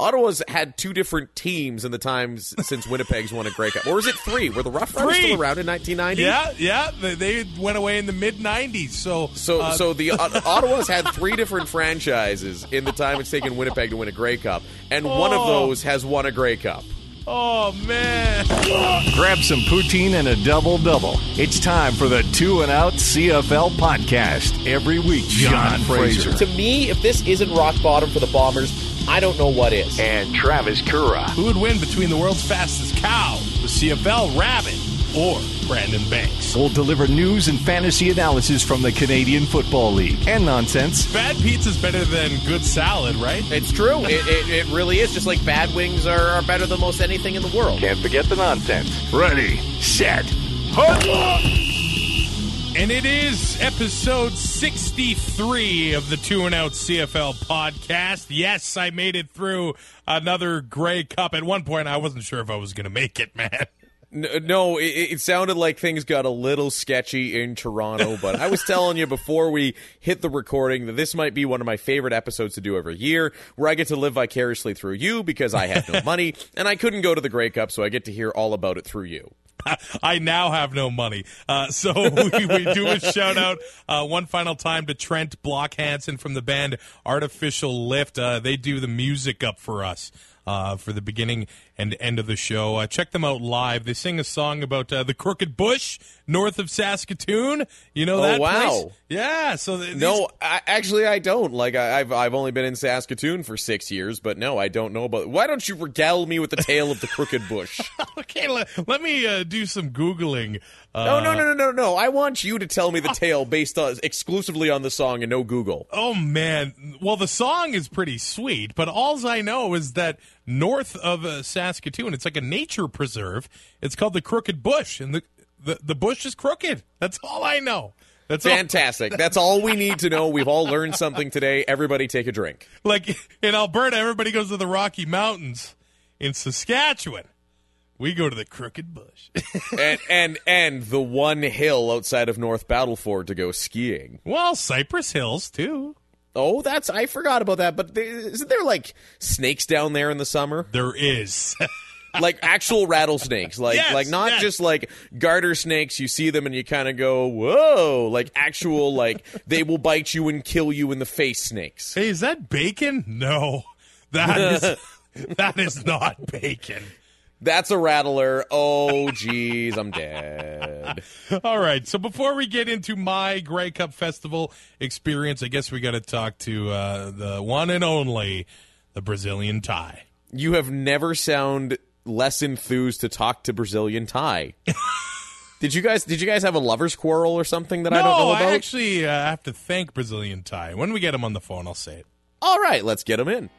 Ottawa's had two different teams in the times since Winnipeg's won a Grey Cup. Or is it three? Were the Rough Riders still around in 1990? Yeah, yeah. They, they went away in the mid '90s. So, So, uh, so the uh, Ottawa's had three different franchises in the time it's taken Winnipeg to win a Grey Cup, and one of Oh. those has won a Grey Cup. Oh man, Grab some poutine and a double double. It's time for the Two and Out CFL podcast. Every week, John, Fraser To me, if this isn't rock bottom for the Bombers, I don't know what is. and Travis Currah. who would win between the world's fastest cow, the CFL rabbit, or Brandon Banks? will deliver news and fantasy analysis from the Canadian Football League and nonsense. Bad pizza's better than good salad, right? It's true. It, it, it really is. Just like bad wings are, are better than most anything in the world. Can't forget the nonsense. Ready, set, hunt! And it is episode 63 of the Two and Out CFL podcast. Yes, I made it through another Grey Cup. At one point, I wasn't sure if I was going to make it, man. N- No, it, it sounded like things got a little sketchy in Toronto, but I was telling you before we hit the recording that this might be one of my favorite episodes to do every year, where I get to live vicariously through you because I have no money and I couldn't go to the Grey Cup, so I get to hear all about it through you. I now have no money. Uh, so we, we do a shout out uh, one final time to Trent Block Hansen from the band Artificial Lift. Uh, they do the music up for us. Uh, for the beginning and end of the show, uh, check them out live. They sing a song about uh, the Crooked Bush north of Saskatoon. You know that Oh, that wow. place? Yeah. So th- No, I, actually, I don't. Like, I, I've I've only been in Saskatoon for six years, but no, I don't know about. Why don't you regale me with the tale of the crooked bush? okay. Let, let me uh, do some googling. Uh, No, no, no, no, no, no. I want you to tell me the tale based on exclusively on the song and no Google. Oh man! Well, the song is pretty sweet, but alls I know is that north of uh, Saskatoon, it's like a nature preserve. It's called the Crooked Bush, and the the, the bush is crooked. That's all I know. That's all. Fantastic. That's all we need to know. We've all learned something today. Everybody take a drink. Like in Alberta, everybody goes to the Rocky Mountains. In Saskatchewan, we go to the Crooked Bush. And and and the one hill outside of North Battleford to go skiing. well, Cypress Hills too. Oh, that's I forgot about that. But isn't there like snakes down there in the summer? There is. Like actual rattlesnakes, like Yes, like not yes. just like garter snakes. You see them and you kind of go, "Whoa!" Like actual, like they will bite you and kill you in the face. Snakes. hey, is that bacon? No, that is that is not bacon. That's a rattler. Oh, geez, I'm dead. All right. So before we get into my Grey Cup Festival experience, I guess we got to talk to uh, the one and only, the Brazilian Ty. You have never sound less enthused to talk to Brazilian Ty. did you guys? Did you guys have a lovers quarrel or something that I don't know about? I actually uh, have to thank Brazilian Ty. When we get him on the phone, I'll say it. All right, let's get him in.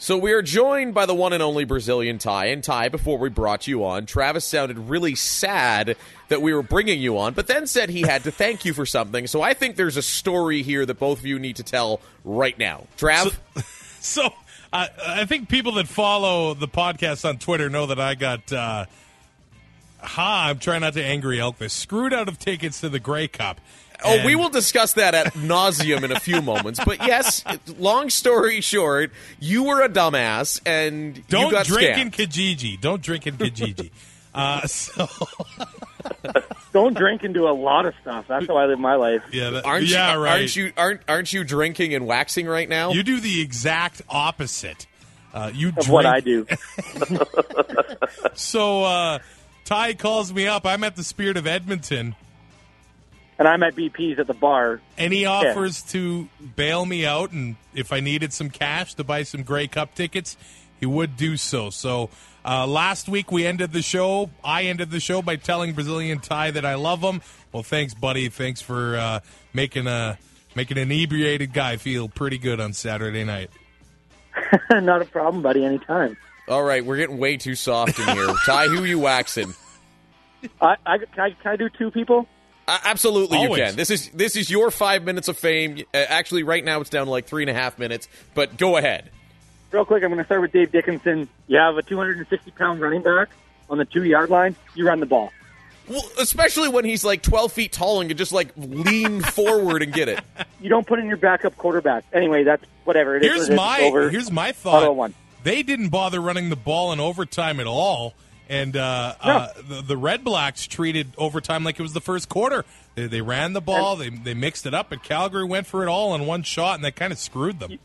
So we are joined by the one and only Brazilian Ty. And Ty, before we brought you on, Travis sounded really sad that we were bringing you on, but then said he had to thank you for something. So I think there's a story here that both of you need to tell right now. Trav, So uh, I think people that follow the podcast on Twitter know that I got. Uh, ha! I'm trying not to angry elk this. Screwed out of tickets to the Grey Cup. oh, And- we will discuss that at nauseum in a few moments. But yes, long story short, you were a dumbass and Don't got drink scammed. in Kijiji. Don't drink in Kijiji. uh, so Don't drink and do a lot of stuff. That's how I live my life. yeah, that, Aren't yeah, you, right. Aren't you aren't aren't you drinking and waxing right now? You do the exact opposite. Uh, you Of drink. what I do. So uh, Ty calls me up. I'm at the Spirit of Edmonton, And I'm at BP's at the bar. and he offers to bail me out, and if I needed some cash to buy some Grey Cup tickets, he would do so. So uh, last week we ended the show. I ended the show by telling Brazilian Ty that I love him. Well, thanks, buddy. Thanks for uh, making a making an inebriated guy feel pretty good on Saturday night. Not a problem, buddy. Anytime. All right, we're getting way too soft in here. Ty, who you waxing? I, I, can, I, can I do two people? Uh, absolutely, you can. This is this is your five minutes of fame. Uh, actually, right now it's down to like three and a half minutes. But go ahead. Real quick, I'm going to start with Dave Dickenson. You have a 260 pound running back on the two yard line. You run the ball. Well, especially when he's like 12 feet tall and can just like lean forward and get it. You don't put in your backup quarterback. Anyway, that's whatever. It is Here's what it is. my over. here's my thought. won. They didn't bother running the ball in overtime at all, and uh, uh, the, the Red Blacks treated overtime like it was the first quarter. They, they ran the ball, they they mixed it up, and Calgary went for it all in one shot, and that kind of screwed them. You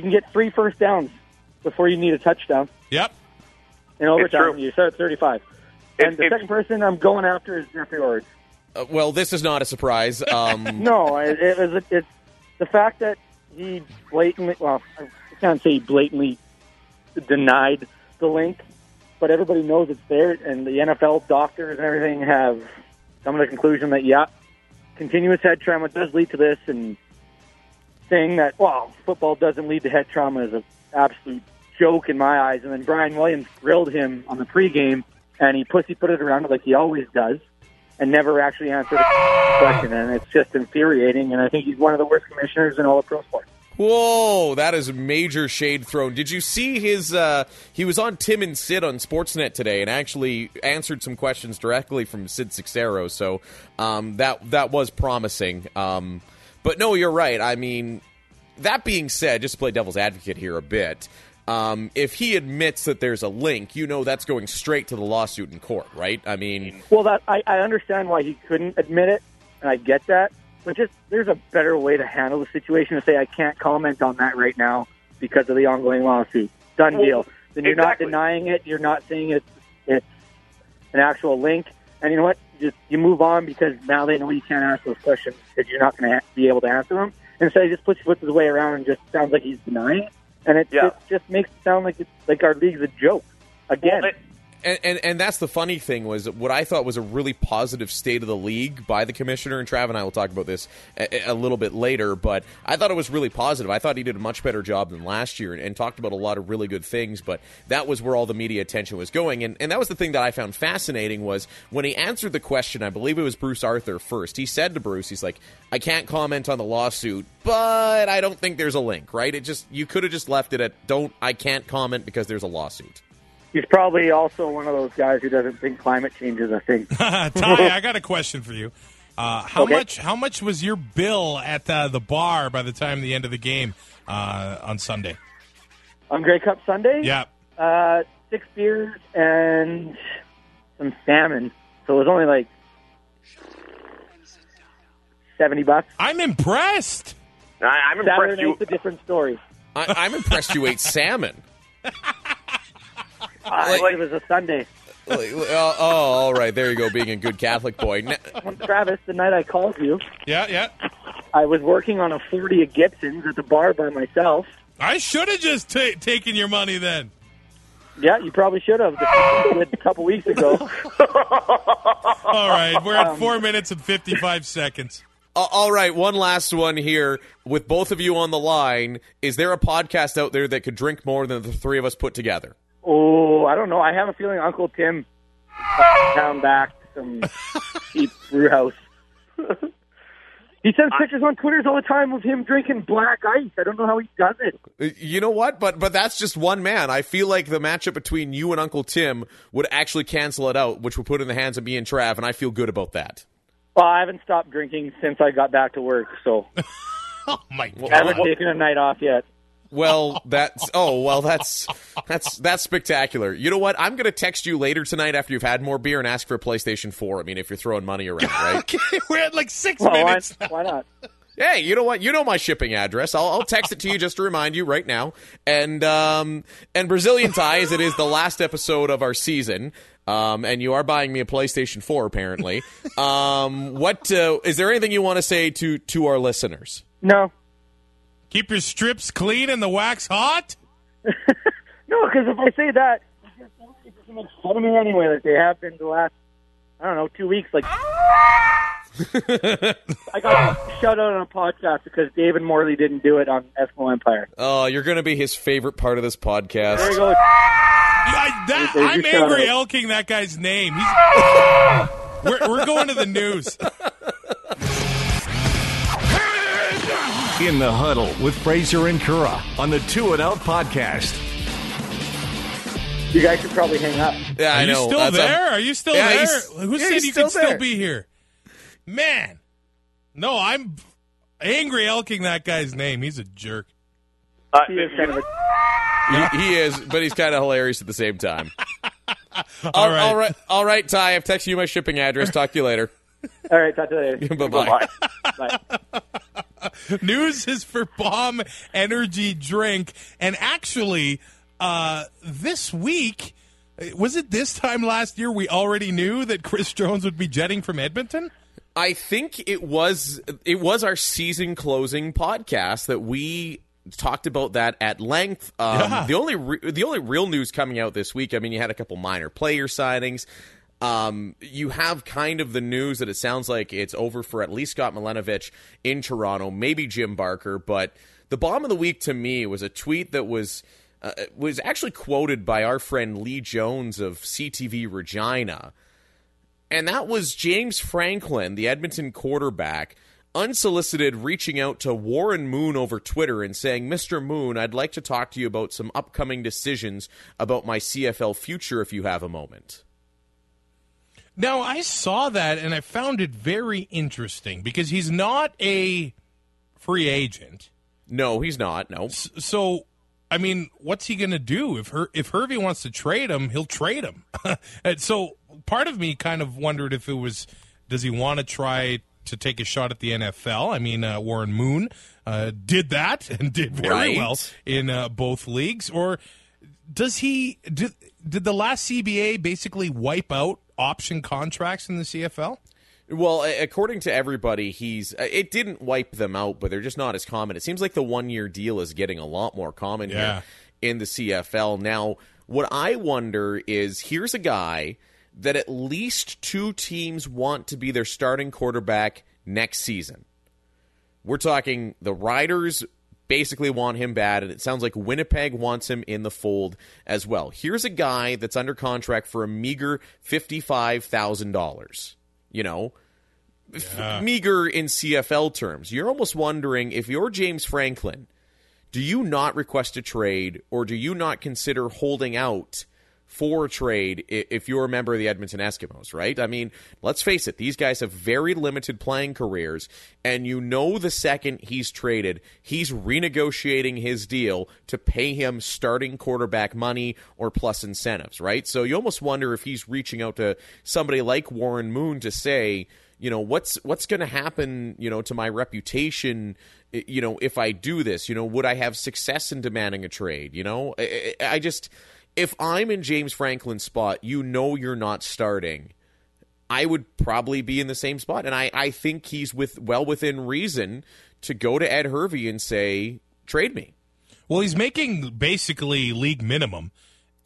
can get three first downs before you need a touchdown. Yep. In overtime, true. you start at 35. It's- And the it's- second person I'm going after is Jeffrey Orridge. Uh, well, this is not a surprise. Um, No, it, it was it's the fact that he blatantly. Well, I can't say he blatantly denied the link, but everybody knows it's there, and the NFL doctors and everything have come to the conclusion that yeah, continuous head trauma does lead to this, and saying that well, football doesn't lead to head trauma is an absolute joke in my eyes. And then Brian Williams grilled him on the pregame, and he pussyfooted around it around like he always does and never actually answered a question. And it's just infuriating. And I think he's one of the worst commissioners in all of pro sports. Whoa, that is major shade thrown. Did you see his? Uh, he was on Tim and Sid on Sportsnet today, and actually answered some questions directly from Sid Seixeiro. So um, that that was promising. Um, but no, you're right. I mean, that being said, just to play devil's advocate here a bit. Um, if he admits that there's a link, you know that's going straight to the lawsuit in court, right? I mean, Well, that I, I understand why he couldn't admit it, and I get that. But just there's a better way to handle the situation to say I can't comment on that right now because of the ongoing lawsuit. Done Well, deal. Then you're exactly. not denying it. You're not saying it's it's an actual link. And you know what? You just you move on because now they know you can't ask those questions because you're not going to be able to answer them. Instead, he just puts puts his way around and just sounds like he's denying it, and it, Yeah. it just makes it sound like it's like our league's a joke again. Well, it- and, and and that's the funny thing was what I thought was a really positive state of the league by the commissioner and Trav and I will talk about this a, a little bit later. But I thought it was really positive. I thought he did a much better job than last year and, and talked about a lot of really good things. But that was where all the media attention was going, and and that was the thing that I found fascinating was when he answered the question. I believe it was Bruce Arthur first. He said to Bruce, he's like, "I can't comment on the lawsuit, but I don't think there's a link. Right? It just you could have just left it at don't. I can't comment because there's a lawsuit." He's probably also one of those guys who doesn't think climate change is a thing. Ty, I got a question for you. Uh, how Okay. much? How much was your bill at uh, the bar by the time the end of the game uh, on Sunday? On Grey Cup Sunday, Yeah. uh, six beers and some salmon. So it was only like seventy bucks. I'm impressed. I, I'm impressed Saturday you. night's a different story. I, I'm impressed you ate salmon. Uh, Like- it was a Sunday. Like, oh, oh, all right. There you go, being a good Catholic boy. Now, Travis, the night I called you, Yeah, yeah. I was working on a forty of Gibsons at the bar by myself. I should have just ta taken your money then. Yeah, you probably should have. A couple weeks ago. All right, we're Um, at four minutes and fifty-five seconds. Uh, all right, one last one here with both of you on the line. Is there a podcast out there that could drink more than the three of us put together? Oh, I don't know. I have a feeling Uncle Tim down back some cheap brew house. he sends pictures on Twitter all the time of him drinking black ice. I don't know how he does it. Uh, You know what? But but that's just one man. I feel like the matchup between you and Uncle Tim would actually cancel it out, which would put in the hands of me and Trav, and I feel good about that. Well, I haven't stopped drinking since I got back to work, so Oh my god, I haven't taken a night off yet. Well, that's oh well, that's that's that's spectacular. You know what? I'm gonna text you later tonight after you've had more beer and ask for a PlayStation 4. I mean, if you're throwing money around, right? Okay, we're at like six Well, why, minutes. why not? Hey, you know what? You know my shipping address. I'll, I'll text it to you just to remind you right now. And um, and Brazilian ties. It is the last episode of our season. Um, and you are buying me a PlayStation 4, apparently. Um, what uh, is there anything you want to say to to our listeners? No, Keep your strips clean and the wax hot. no, because if I say that, people can make fun of me anyway, like they have been the last, I don't know, two weeks. Like, I got shut out on a podcast because David Morley didn't do it on Eskimo Empire. Oh, you're going to be his favorite part of this There you podcast. go. I, that, I'm angry out. elking that guy's name. He's, we're, we're going to the news. In the huddle with Fraser and Currah on the Two and Out podcast. You guys should probably hang up. Yeah, Are I you know. still That's a- there? Are you still Yeah, there? Who yeah, said you still could still be here? Man, no, I'm angry elking that guy's name. He's a jerk. Uh, He is kind of a he, he is, but he's kind of hilarious at the same time. All right. all right, all right, Ty. I've texted you my shipping address. Talk to you later. All right, talk to you later. bye bye. News is for Bomb Energy Drink. And actually, uh, this week, was it this time last year we already knew that Chris Jones would be jetting from Edmonton? I think it was it was our season closing podcast that we talked about that at length. Um, Yeah. The only re- the only real news coming out this week. I mean, you had a couple minor player signings. Um, you have kind of the news that it sounds like it's over for at least Scott Milanovich in Toronto, maybe Jim Barker. But the bomb of the week to me was a tweet that was uh, was actually quoted by our friend Lee Jones of CTV Regina. And that was James Franklin, the Edmonton quarterback, unsolicited reaching out to Warren Moon over Twitter and saying, Mr. Moon, I'd like to talk to you about some upcoming decisions about my CFL future if you have a moment. Now, I saw that and I found it very interesting because he's not a free agent. No, he's not. No. So, I mean, what's he going to do if Her- if Hervey wants to trade him? He'll trade him. and so, part of me kind of wondered if it was does he want to try to take a shot at the NFL? I mean, uh, Warren Moon uh, did that and did very Right. well in uh, both leagues, or does he did, did the last CBA basically wipe out option contracts in the CFL? Well, according to everybody, he's uh, it didn't wipe them out, but they're just not as common. It seems like the one year deal is getting a lot more common Yeah. here in the CFL. Now, what I wonder is here's a guy that at least two teams want to be their starting quarterback next season. We're talking the Riders basically want him bad, and it sounds like Winnipeg wants him in the fold as well. Here's a guy that's under contract for a meager fifty-five thousand dollars. You know, f- meager in CFL terms. You're almost wondering if you're James Franklin, do you not request a trade, or do you not consider holding out? For trade, if you're a member of the Edmonton Eskimos, right? I mean, let's face it; these guys have very limited playing careers, and you know the second he's traded, he's renegotiating his deal to pay him starting quarterback money or plus incentives, right? So you almost wonder if he's reaching out to somebody like Warren Moon to say, you know, what's what's going to happen, you know, to my reputation, you know, if I do this, you know, would I have success in demanding a trade? You know, I, I I just if I'm in James Franklin's spot, you know you're not starting. I would probably be in the same spot, and I, I think he's with well within reason to go to Ed Hervey and say trade me. Well, he's making basically league minimum.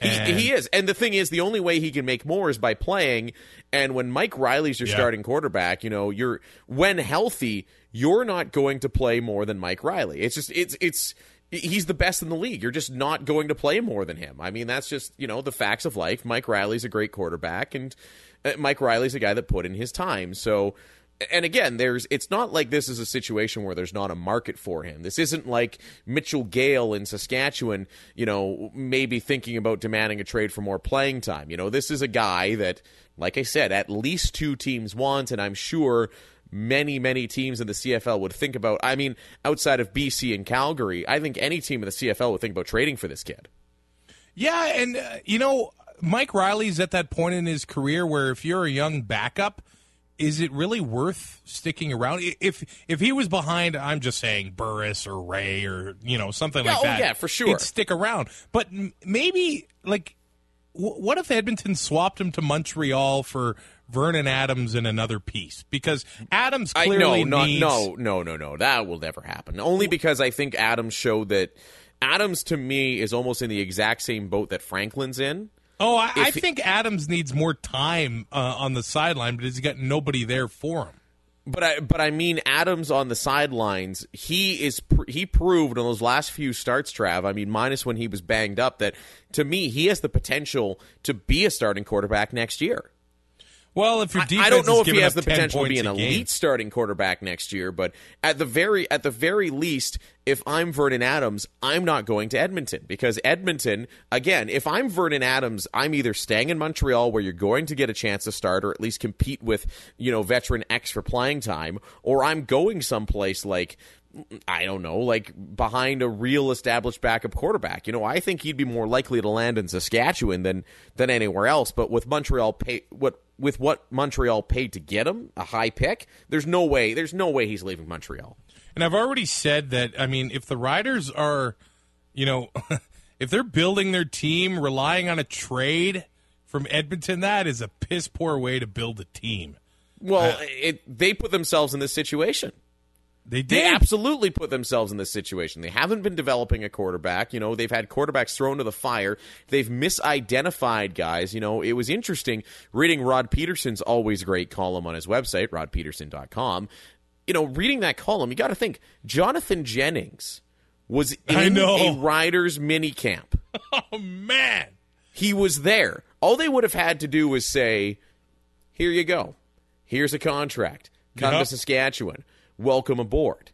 He, he is, and the thing is, the only way he can make more is by playing. And when Mike Reilly's your Yeah. starting quarterback, you know you're when healthy, you're not going to play more than Mike Reilly. It's just it's it's he's the best in the league. You're just not going to play more than him. I mean, that's just you know the facts of life. Mike Reilly's a great quarterback, and uh, Mike Reilly's a guy that put in his time. So. And again, there's it's not like this is a situation where there's not a market for him. This isn't like Mitchell Gale in Saskatchewan, you know, maybe thinking about demanding a trade for more playing time. You know, this is a guy that, like I said, at least two teams want, and I'm sure many, many teams in the CFL would think about. I mean, outside of BC and Calgary, I think any team in the CFL would think about trading for this kid. Yeah, and uh, you know, Mike Reilly's at that point in his career where if you're a young backup, is it really worth sticking around? If if he was behind, I'm just saying Burris or Ray or you know something Yeah, like oh, that. yeah, for sure. he'd stick around. But maybe like, w- what if Edmonton swapped him to Montreal for Vernon Adams in another piece? Because Adams I clearly no, needs no, no, no, no. no. That will never happen. Only because I think Adams showed that Adams to me is almost in the exact same boat that Franklin's in. Oh, I, I If he- think Adams needs more time uh, on the sideline, but he's got nobody there for him. But I, but I mean, Adams on the sidelines, he is pr- he proved in those last few starts, Trav. I mean, minus when he was banged up, that to me he has the potential to be a starting quarterback next year. Well, if your I- defense I don't know is if he has the potential to be an elite starting quarterback next year, but at the very at the very least, if I'm Vernon Adams, I'm not going to Edmonton because Edmonton, again, if I'm Vernon Adams, I'm either staying in Montreal where you're going to get a chance to start or at least compete with, you know, veteran X for playing time, or I'm going someplace like I don't know, like behind a real established backup quarterback. You know, I think he'd be more likely to land in Saskatchewan than than anywhere else. But with Montreal pay what with what Montreal paid to get him, a high pick, there's no way there's no way he's leaving Montreal. And I've already said that. I mean, if the Riders are, you know, if they're building their team relying on a trade from Edmonton, that is a piss poor way to build a team. Well, uh, it, they put themselves in this situation. They They did. absolutely put themselves in this situation. They haven't been developing a quarterback. You know, they've had quarterbacks thrown to the fire. They've misidentified guys. You know, it was interesting reading Rod Pedersen's always great column on his website, rodpedersen.com. You know, reading that column, you got to think Jonathan Jennings was in a Riders mini camp. oh man. He was there. All they would have had to do was say, "Here you go. Here's a contract. Come Yep. to Saskatchewan. Welcome aboard."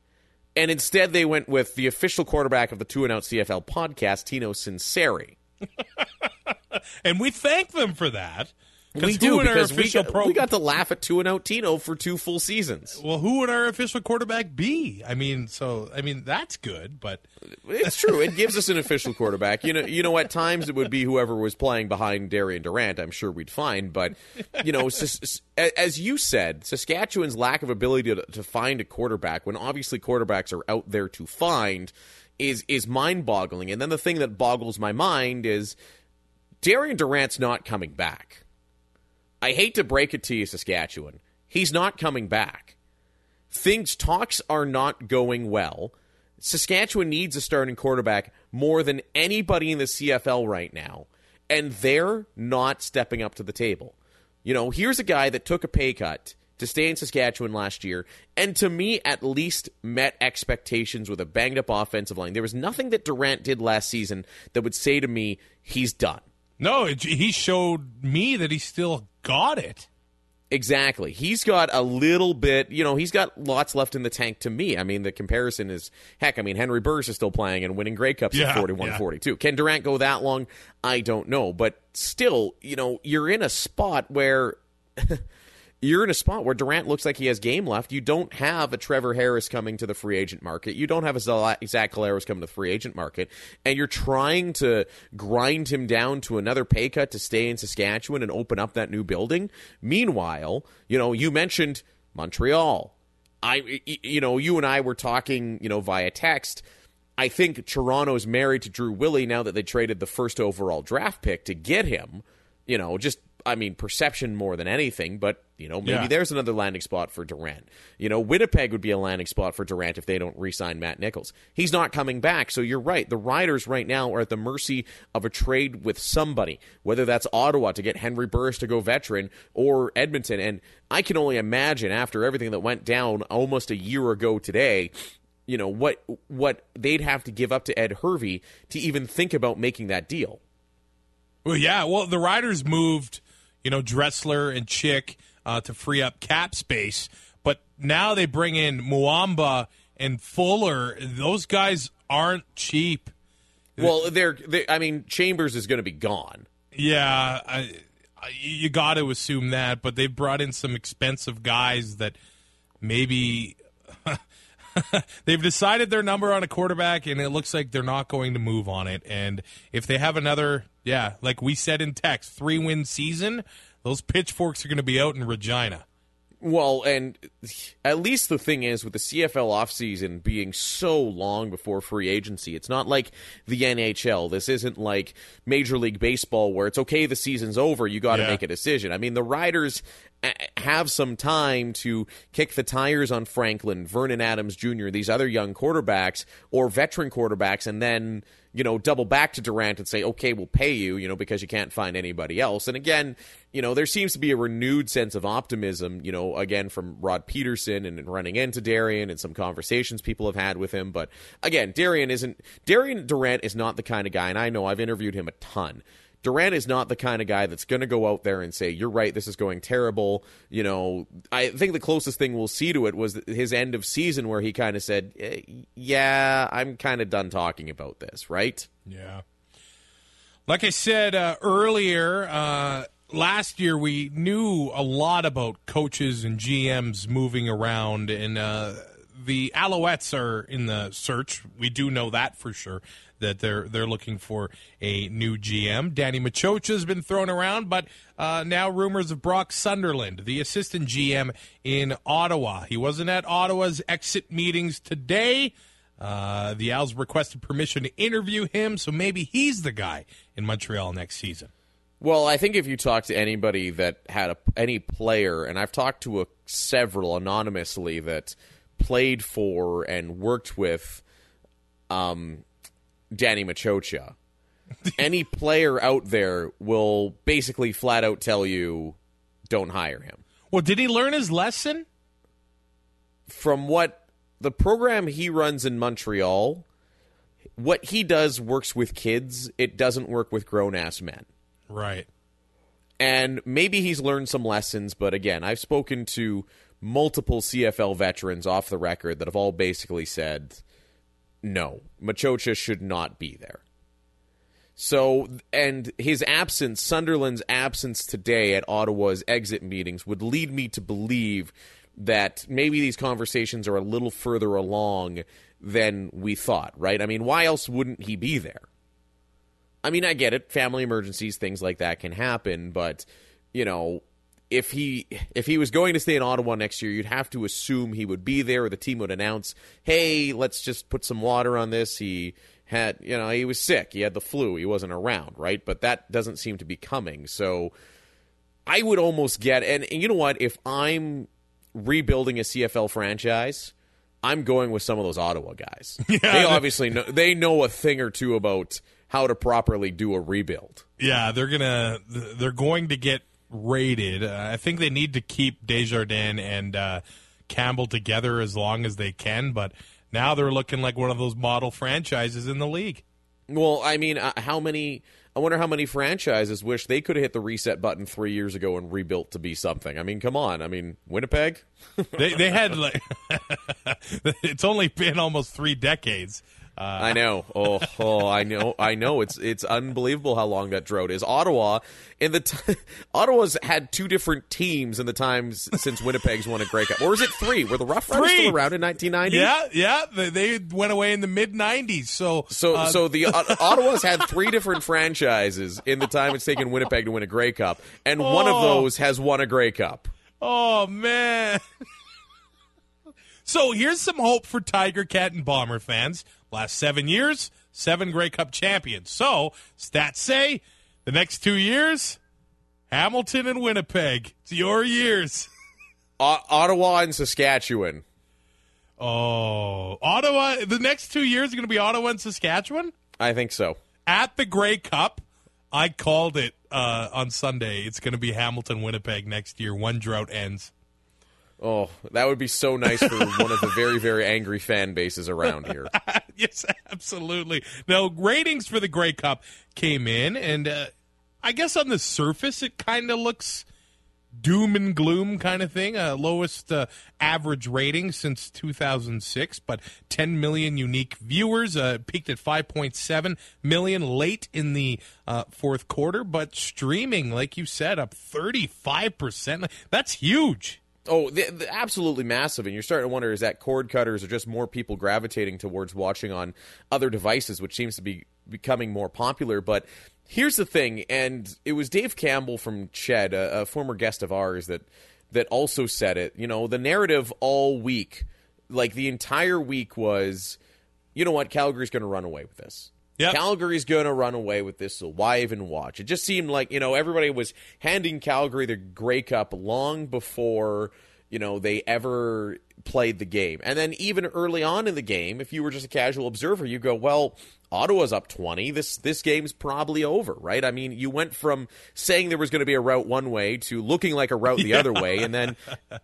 And instead, they went with the official quarterback of the Two and Out CFL podcast, Tino Sunseri. And we thank them for that. We do because we got, pro- we got to laugh at Two and Out Tino for two full seasons. Well, who would our official quarterback be? I mean, so I mean that's good, but It's true. It gives us an official quarterback. You know, you know, at times it would be whoever was playing behind Darian Durant. I'm sure we'd find, but you know, as you said, Saskatchewan's lack of ability to, to find a quarterback when obviously quarterbacks are out there to find is is mind boggling. And then the thing that boggles my mind is Darian Durant's not coming back. I hate to break it to you, Saskatchewan. He's not coming back. Things talks are not going well. Saskatchewan needs a starting quarterback more than anybody in the CFL right now, and they're not stepping up to the table. You know, here's a guy that took a pay cut to stay in Saskatchewan last year, and to me, at least met expectations with a banged up offensive line. There was nothing that Durant did last season that would say to me, he's done. no, it, he showed me that he's still got it. Exactly. He's got a little bit, you know, he's got lots left in the tank to me. I mean, the comparison is heck, I mean, Henry Burris is still playing and winning Grey Cups Yeah, at 41 yeah. 42. Can Durant go that long? I don't know. But still, you know, you're in a spot where. You're in a spot where Durant looks like he has game left. You don't have a Trevor Harris coming to the free agent market. You don't have a Zach Collaros coming to the free agent market. And you're trying to grind him down to another pay cut to stay in Saskatchewan and open up that new building. Meanwhile, you know, you mentioned Montreal. I, you know, you and I were talking, you know, via text. I think Toronto's married to Drew Willy now that they traded the first overall draft pick to get him. You know, just I mean perception more than anything, but you know maybe Yeah. there's another landing spot for Durant. You know, Winnipeg would be a landing spot for Durant if they don't re-sign Matt Nichols. He's not coming back, so you're right. The Riders right now are at the mercy of a trade with somebody, whether that's Ottawa to get Henry Burris to go veteran or Edmonton. And I can only imagine after everything that went down almost a year ago today you know what what they'd have to give up to Ed Hervey to even think about making that deal. Well, yeah. Well, the Riders moved, you know, Dressler and Chick uh, to free up cap space, but now they bring in Muamba and Fuller. Those guys aren't cheap. Well, they're, they I mean Chambers is going to be gone. Yeah, I, I, you got to assume that, but they've brought in some expensive guys that maybe they've decided their number on a quarterback, and it looks like they're not going to move on it. And if they have another, yeah, like we said in text, three win season, those pitchforks are going to be out in Regina. Well, and at least the thing is with the CFL offseason being so long before free agency, it's not like the NHL. This isn't like Major League Baseball where it's okay, the season's over, you got to Yeah. make a decision. I mean, the Riders eh, have some time to kick the tires on Franklin, Vernon Adams Jr., these other young quarterbacks or veteran quarterbacks, and then you know, double back to Durant and say, okay, we'll pay you, you know, because you can't find anybody else. And again, you know, there seems to be a renewed sense of optimism, you know, again from Rod Pedersen and, running into Darian and some conversations people have had with him. But again, Darian isn't, Darian Durant is not the kind of guy, and I know I've interviewed him a ton. Durant is not the kind of guy that's going to go out there and say, "You're right, this is going terrible." You know, I think the closest thing we'll see to it was his end of season, where he kind of said, eh, "Yeah, I'm kind of done talking about this." Right? Yeah. Like I said uh, earlier, uh, last year we knew a lot about coaches and GMs moving around, and uh, the Alouettes are in the search. We do know that for sure that they're they're looking for a new GM. Danny Maciocia has been thrown around, but uh, now rumors of Brock Sunderland, the assistant GM in Ottawa. He wasn't at Ottawa's exit meetings today. Uh, the Als requested permission to interview him, so maybe he's the guy in Montreal next season. Well, I think if you talk to anybody that had a, any player, and I've talked to a, several anonymously that played for and worked with um, Danny Maciocia, any player out there will basically flat out tell you, don't hire him. Well, did he learn his lesson? From what the program he runs in Montreal, what he does works with kids. It doesn't work with grown ass men. Right. And maybe he's learned some lessons, but again, I've spoken to multiple CFL veterans off the record that have all basically said, no, Maciocia should not be there. So, and his absence, Sunderland's absence today at Ottawa's exit meetings, would lead me to believe that maybe these conversations are a little further along than we thought, right? I mean, why else wouldn't he be there? I mean, I get it. Family emergencies, things like that can happen, but you know, if he if he was going to stay in Ottawa next year, you'd have to assume he would be there, or the team would announce, "Hey, let's just put some water on this." He had, you know, he was sick. He had the flu. He wasn't around, right? But that doesn't seem to be coming. So I would almost get, and, and you know what? If I'm rebuilding a CFL franchise, I'm going with some of those Ottawa guys. Yeah, they obviously know they know a thing or two about how to properly do a rebuild. Yeah, they're gonna they're going to get rated. Uh, I think they need to keep Desjardins and uh, Campbell together as long as they can, but now they're looking like one of those model franchises in the league. Well, I mean, uh, how many? I wonder how many franchises wish they could have hit the reset button three years ago and rebuilt to be something. I mean, come on. I mean, Winnipeg. they they had like it's only been almost three decades. Uh, I know. Oh, oh, I know. I know. It's it's unbelievable how long that drought is. Ottawa in the t- Ottawa's had two different teams in the times since Winnipeg's won a Grey Cup, or is it three? Were the Rough Riders Three. still around in 1990? yeah, yeah, they, they went away in the mid '90s. So So, uh, so the uh, Ottawa's had three different franchises in the time it's taken Winnipeg to win a Grey Cup, and one of Oh. those has won a Grey Cup. Oh man. so here's some hope for Tiger Cat and Bomber fans. Last seven years, seven Grey Cup champions. So stats say the next two years, Hamilton and Winnipeg. It's your years. O- Ottawa and Saskatchewan. Oh, Ottawa. The next two years are going to be Ottawa and Saskatchewan I think so. at the Grey Cup. I called it uh, on Sunday. It's going to be Hamilton, Winnipeg next year. One drought ends. Oh, that would be so nice for one of the very, very angry fan bases around here. yes, absolutely. Now, ratings for the Grey Cup came in, and uh, I guess on the surface it kind of looks doom and gloom kind of thing. Uh, lowest uh, average rating since 2006, but 10 million unique viewers. Uh, peaked at 5.7 million late in the uh, fourth quarter, but streaming, like you said, up 35%. That's huge. Oh, the, the, absolutely massive. And you're starting to wonder is that cord cutters or just more people gravitating towards watching on other devices, which seems to be becoming more popular. But here's the thing, and it was Dave Campbell from Ched, a, a former guest of ours, that that also said it. You know, the narrative all week, like the entire week, was, you know what, Calgary's going to run away with this. Yep. Calgary's going to run away with this, so why even watch? It just seemed like, you know, everybody was handing Calgary the Grey Cup long before, you know, they ever played the game. And then even early on in the game, if you were just a casual observer, you go, well, Ottawa's up 20. This this game's probably over, right? I mean, you went from saying there was going to be a route one way to looking like a route the yeah. other way and then,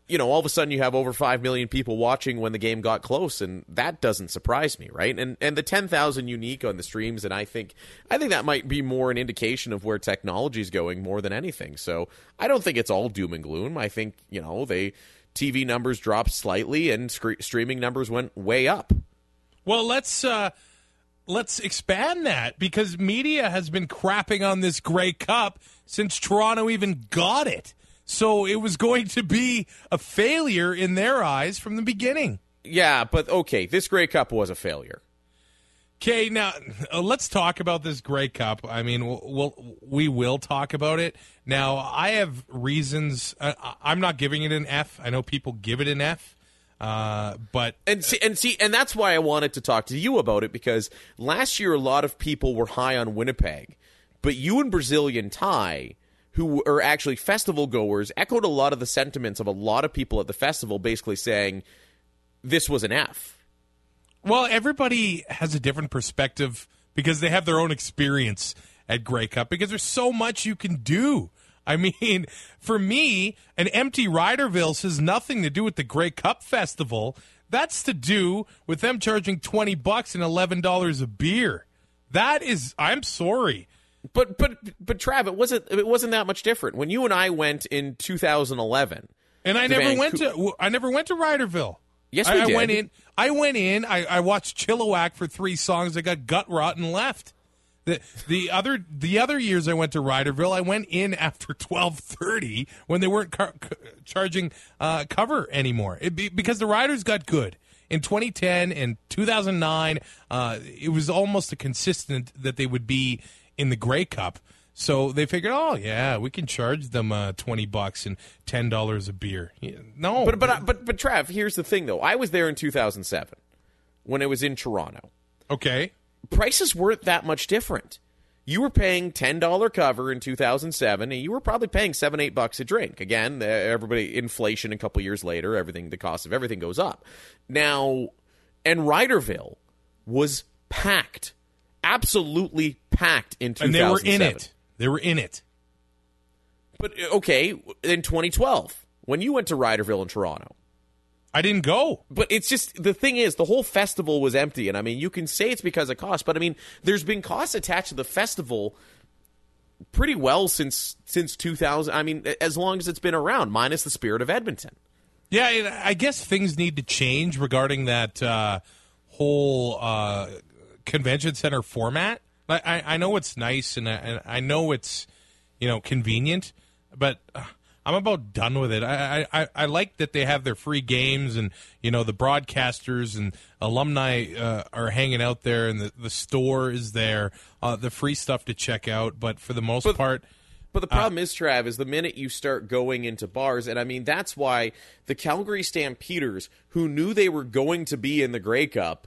you know, all of a sudden you have over 5 million people watching when the game got close and that doesn't surprise me, right? And and the 10,000 unique on the streams and I think I think that might be more an indication of where technology is going more than anything. So, I don't think it's all doom and gloom. I think, you know, they TV numbers dropped slightly and sc- streaming numbers went way up. Well, let's uh, let's expand that because media has been crapping on this Grey Cup since Toronto even got it. So it was going to be a failure in their eyes from the beginning. Yeah, but okay, this Grey Cup was a failure. Okay, now uh, let's talk about this Grey Cup. I mean, we'll, we'll we will talk about it. Now, I have reasons. Uh, I'm not giving it an F. I know people give it an F. Uh, but and see, and see, and that's why I wanted to talk to you about it because last year a lot of people were high on Winnipeg, but you and Brazilian Ty, who are actually festival goers, echoed a lot of the sentiments of a lot of people at the festival, basically saying this was an F. Well, everybody has a different perspective because they have their own experience at Grey Cup because there's so much you can do. I mean, for me, an empty Riderville has nothing to do with the Grey Cup Festival. That's to do with them charging 20 bucks and $11 a beer. That is I'm sorry. But but but Trav, it wasn't it wasn't that much different. When you and I went in 2011. And I never Vancouver- went to I never went to Riderville. Yes, we I, did. I went in. I went in. I, I watched Chilliwack for three songs. I got gut rot and left. The the other the other years I went to Riderville, I went in after twelve thirty when they weren't car- charging uh, cover anymore. Be, because the riders got good in 2010 and 2009. Uh, it was almost a consistent that they would be in the Grey Cup. So they figured, oh yeah, we can charge them uh, twenty bucks and ten dollars a beer. No, but but but but Trav, here's the thing though. I was there in 2007 when it was in Toronto. Okay, prices weren't that much different. You were paying ten dollar cover in 2007, and you were probably paying seven eight bucks a drink. Again, everybody inflation a couple years later, everything the cost of everything goes up. Now, and Riderville was packed, absolutely packed in 2007. And they were in it. They were in it. But uh, okay, in 2012, when you went to Riderville in Toronto, I didn't go. But it's just the thing is the whole festival was empty, and I mean you can say it's because of cost, but I mean there's been costs attached to the festival pretty well since since 2000. I mean as long as it's been around, minus the spirit of Edmonton. Yeah, I guess things need to change regarding that uh, whole uh, convention center format. I, I know it's nice and I, and I know it's you know convenient, but uh, I'm about done with it. I, I, I like that they have their free games and you know the broadcasters and alumni uh, are hanging out there and the, the store is there, uh, the free stuff to check out. But for the most but, part. But the problem uh, is, Trav, is the minute you start going into bars, and I mean that's why the Calgary Stampeders, who knew they were going to be in the Grey Cup,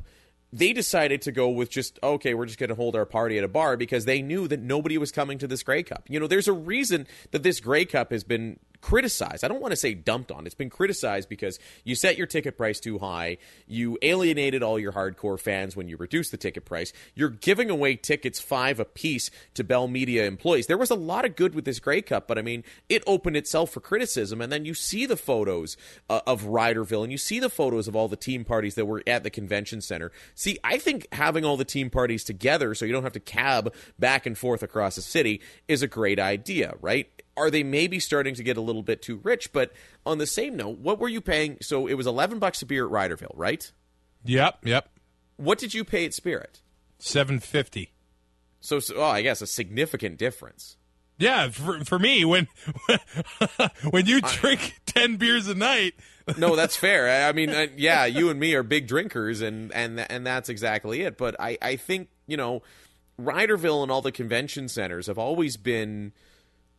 they decided to go with just okay we're just going to hold our party at a bar because they knew that nobody was coming to this grey cup. You know there's a reason that this grey cup has been criticized. I don't want to say dumped on. It's been criticized because you set your ticket price too high. You alienated all your hardcore fans when you reduced the ticket price. You're giving away tickets five a piece to Bell Media employees. There was a lot of good with this Grey Cup, but I mean, it opened itself for criticism. And then you see the photos uh, of Riderville and you see the photos of all the team parties that were at the convention center. See, I think having all the team parties together so you don't have to cab back and forth across the city is a great idea, right? Are they maybe starting to get a little bit too rich? But on the same note, what were you paying? So it was eleven bucks a beer at Riderville, right? Yep, yep. What did you pay at Spirit? Seven fifty. So, so, oh, I guess a significant difference. Yeah, for, for me, when when you drink I, ten beers a night. no, that's fair. I mean, uh, yeah, you and me are big drinkers, and and and that's exactly it. But I I think you know, Riderville and all the convention centers have always been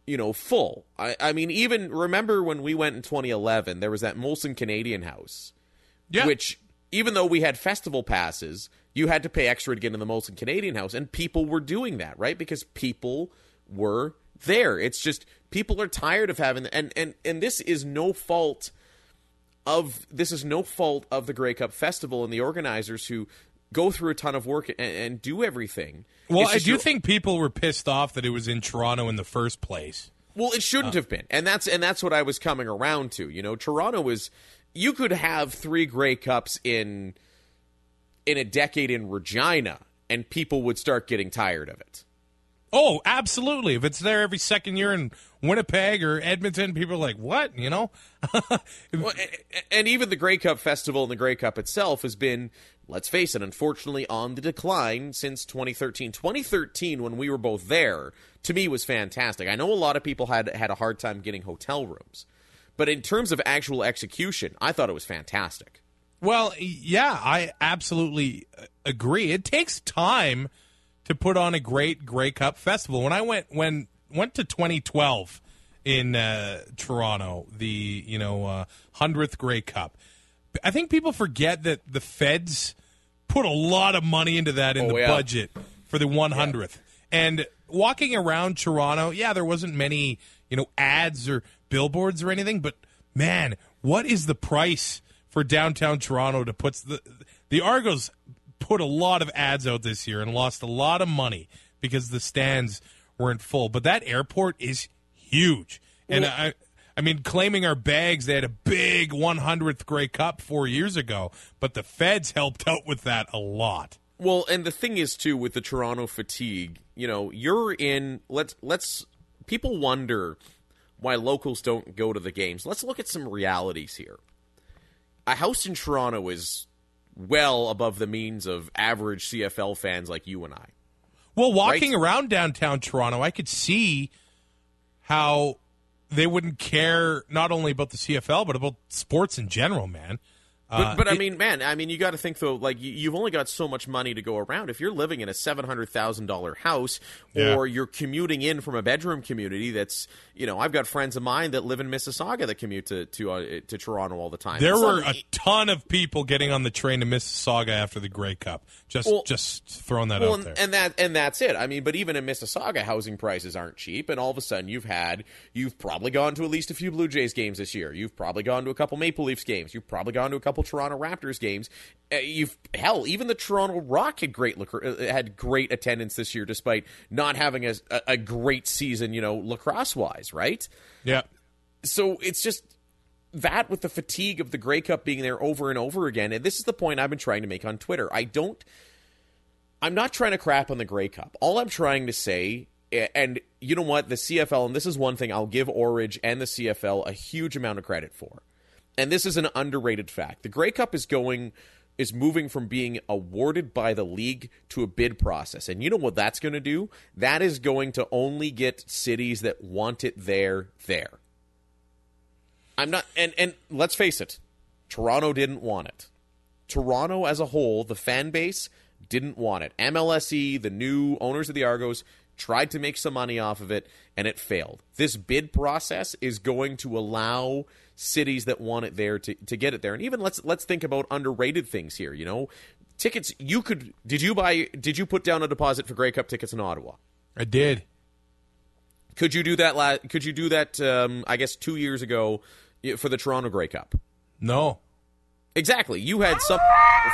you know, full. I, I mean, even remember when we went in 2011, there was that Molson Canadian House, yeah. which even though we had festival passes, you had to pay extra to get in the Molson Canadian House, and people were doing that, right? Because people were there. It's just people are tired of having and and and this is no fault of this is no fault of the Grey Cup Festival and the organizers who go through a ton of work and, and do everything. Well, I do your- think people were pissed off that it was in Toronto in the first place. Well, it shouldn't uh. have been, and that's and that's what I was coming around to. You know, Toronto was you could have three Grey Cups in in a decade in Regina, and people would start getting tired of it. Oh, absolutely. If it's there every second year in Winnipeg or Edmonton, people are like, what? You know? Well, and even the Grey Cup Festival and the Grey Cup itself has been, let's face it, unfortunately on the decline since 2013. 2013, when we were both there, to me was fantastic. I know a lot of people had had a hard time getting hotel rooms, but in terms of actual execution, I thought it was fantastic. Well, yeah, I absolutely uh, agree. It takes time to put on a great Grey Cup festival. When I went when went to 2012 in uh, Toronto, the you know hundredth Grey Cup, I think people forget that the Feds put a lot of money into that in Oh, the yeah. budget for the 100th. And walking around Toronto, yeah, there wasn't many you know ads or billboards or anything, but man, what is the price? for downtown Toronto to put the the Argos put a lot of ads out this year and lost a lot of money because the stands weren't full. But that airport is huge, and I. I mean, claiming our bags, they had a big 100th Grey Cup four years ago, but the feds helped out with that a lot. Well, and the thing is too with the Toronto fatigue, you know, you're in let's let's people wonder why locals don't go to the games. Let's look at some realities here. A house in Toronto is well above the means of average CFL fans like you and I. Well, walking Right. around downtown Toronto, I could see how they wouldn't care not only about the CFL but about sports in general, man. But, Uh, but I it- mean, man, I mean, you got to think though. Like, you, you've only got so much money to go around. If you're living in a seven hundred thousand dollar house, Yeah. or you're commuting in from a bedroom community, that's you know, I've got friends of mine that live in Mississauga that commute to to uh, to Toronto all the time. There It's were not- a ton of people getting on the train to Mississauga after the Grey Cup. Just Well- just throwing that well, out there. and that and that's it. I mean, but even in Mississauga, housing prices aren't cheap, and all of a sudden you've had you've probably gone to at least a few Blue Jays games this year. You've probably gone to a couple Maple Leafs games. You've probably gone to a couple Toronto Raptors games. Uh, you've hell, even the Toronto Rock had great uh, had great attendance this year, despite not having a, a, a great season, you know, lacrosse wise, right? yeah. so it's just that with the fatigue of the Grey Cup being there over and over again. And this is the point I've been trying to make on Twitter. I don't. I'm not trying to crap on the Grey Cup. All I'm trying to say, and you know what, the CFL, and this is one thing I'll give Orridge and the CFL a huge amount of credit for. And this is an underrated fact. The Grey Cup is going is moving from being awarded by the league to a bid process. And you know what that's going to do? That is going to only get cities that want it there there. I'm not and and let's face it, Toronto didn't want it. Toronto as a whole, the fan base didn't want it. MLSE, the new owners of the Argos, tried to make some money off of it and it failed. This bid process is going to allow cities that want it there to, to get it there. And even let's let's think about underrated things here, you know. Tickets you could did you buy did you put down a deposit for Grey Cup tickets in Ottawa? I did. Could you do that la- could you do that um, I guess 2 years ago for the Toronto Grey Cup? No. Exactly. You had some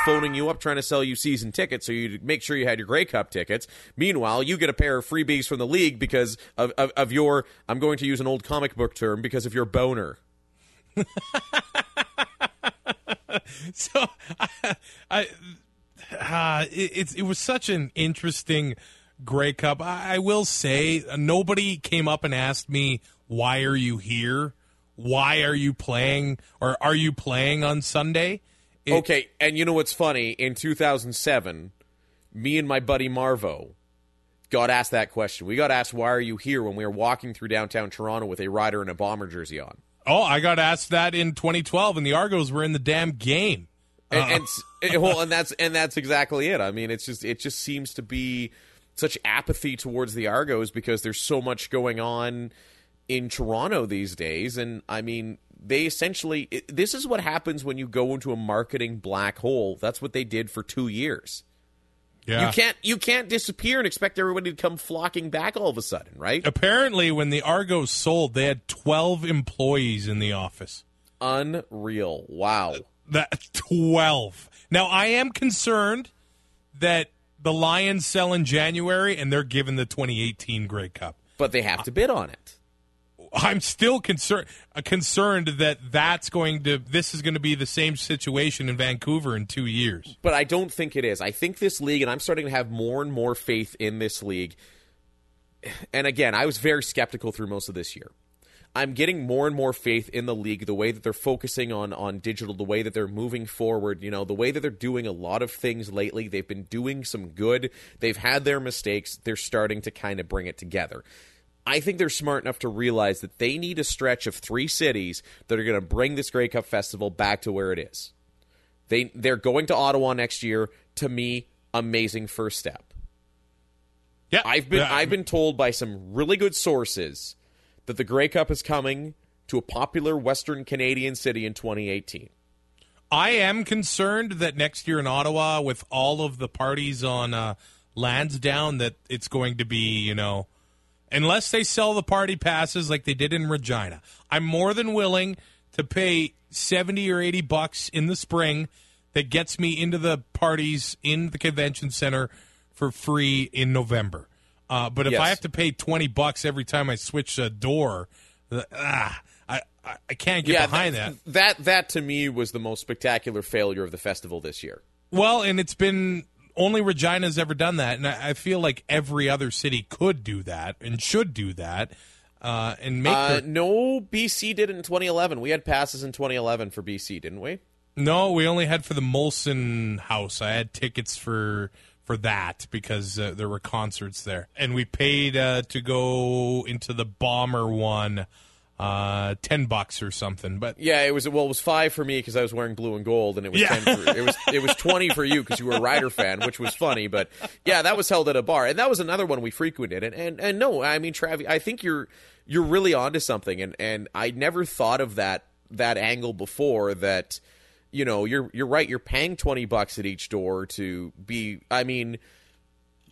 phoning you up trying to sell you season tickets so you'd make sure you had your Grey Cup tickets. Meanwhile, you get a pair of freebies from the league because of, of, of your, I'm going to use an old comic book term, because of your boner. So I, I uh, it, it was such an interesting Grey Cup. I, I will say nobody came up and asked me why are you here, why are you playing, or are you playing on Sunday? It- Okay, and you know what's funny? In 2007, me and my buddy Marvo got asked that question. We got asked, why are you here when we were walking through downtown Toronto with a rider and a bomber jersey on? Oh, I got asked that in 2012, and the Argos were in the damn game. and, and s- eh, well, and that's and that's exactly it. I mean, it's just it just seems to be such apathy towards the Argos because there's so much going on in Toronto these days, and I mean, they essentially it, this is what happens when you go into a marketing black hole. That's what they did for two years. Yeah. You can't you can't disappear and expect everybody to come flocking back all of a sudden, right? Apparently, when the Argos sold, they had 12 employees in the office. Unreal. Wow. Uh, that twelve. Now I am concerned that the Lions sell in January and they're given the 2018 Grey Cup. But they have to bid on it. I'm still concerned uh, concerned that that's going to this is going to be the same situation in Vancouver in 2 years. But I don't think it is. I think this league, and I'm starting to have more and more faith in this league. And again, I was very skeptical through most of this year. I'm getting more and more faith in the league, the way that they're focusing on on digital, the way that they're moving forward, you know, the way that they're doing a lot of things lately. They've been doing some good. They've had their mistakes. They're starting to kind of bring it together. I think they're smart enough to realize that they need a stretch of three cities that are going to bring this Grey Cup festival back to where it is. They they're going to Ottawa next year. To me, amazing first step. Yeah. I've been Yeah, I've been told by some really good sources that the Grey Cup is coming to a popular Western Canadian city in 2018. I am concerned that next year in Ottawa, with all of the parties on uh, Lansdowne, that it's going to be, you know, unless they sell the party passes like they did in Regina. I'm more than willing to pay 70 or 80 bucks in the spring that gets me into the parties in the convention center for free in November. Uh, but if Yes. I have to pay 20 bucks every time I switch a door, uh, ah, I, I, I can't get behind that. that. That to me was the most spectacular failure of the festival this year. Well, and it's been only Regina's ever done that, and I, I feel like every other city could do that and should do that, uh, and make Uh, their- no, BC did it in 2011. We had passes in 2011 for BC, didn't we? no. We only had for the Molson House. I had tickets for for that because uh, there were concerts there, and we paid uh, to go into the Bomber one. Uh, ten bucks or something, but Yeah, it was well, it was five for me because I was wearing blue and gold, and it was Yeah. ten. For, it was it was twenty for you because you were a Rider fan, which was funny. But yeah, that was held at a bar, and that was another one we frequented. And and, and no, I mean, Travi, I think you're you're really onto something, and and I never thought of that that angle before. That you know, you're you're right. You're paying twenty bucks at each door to be. I mean,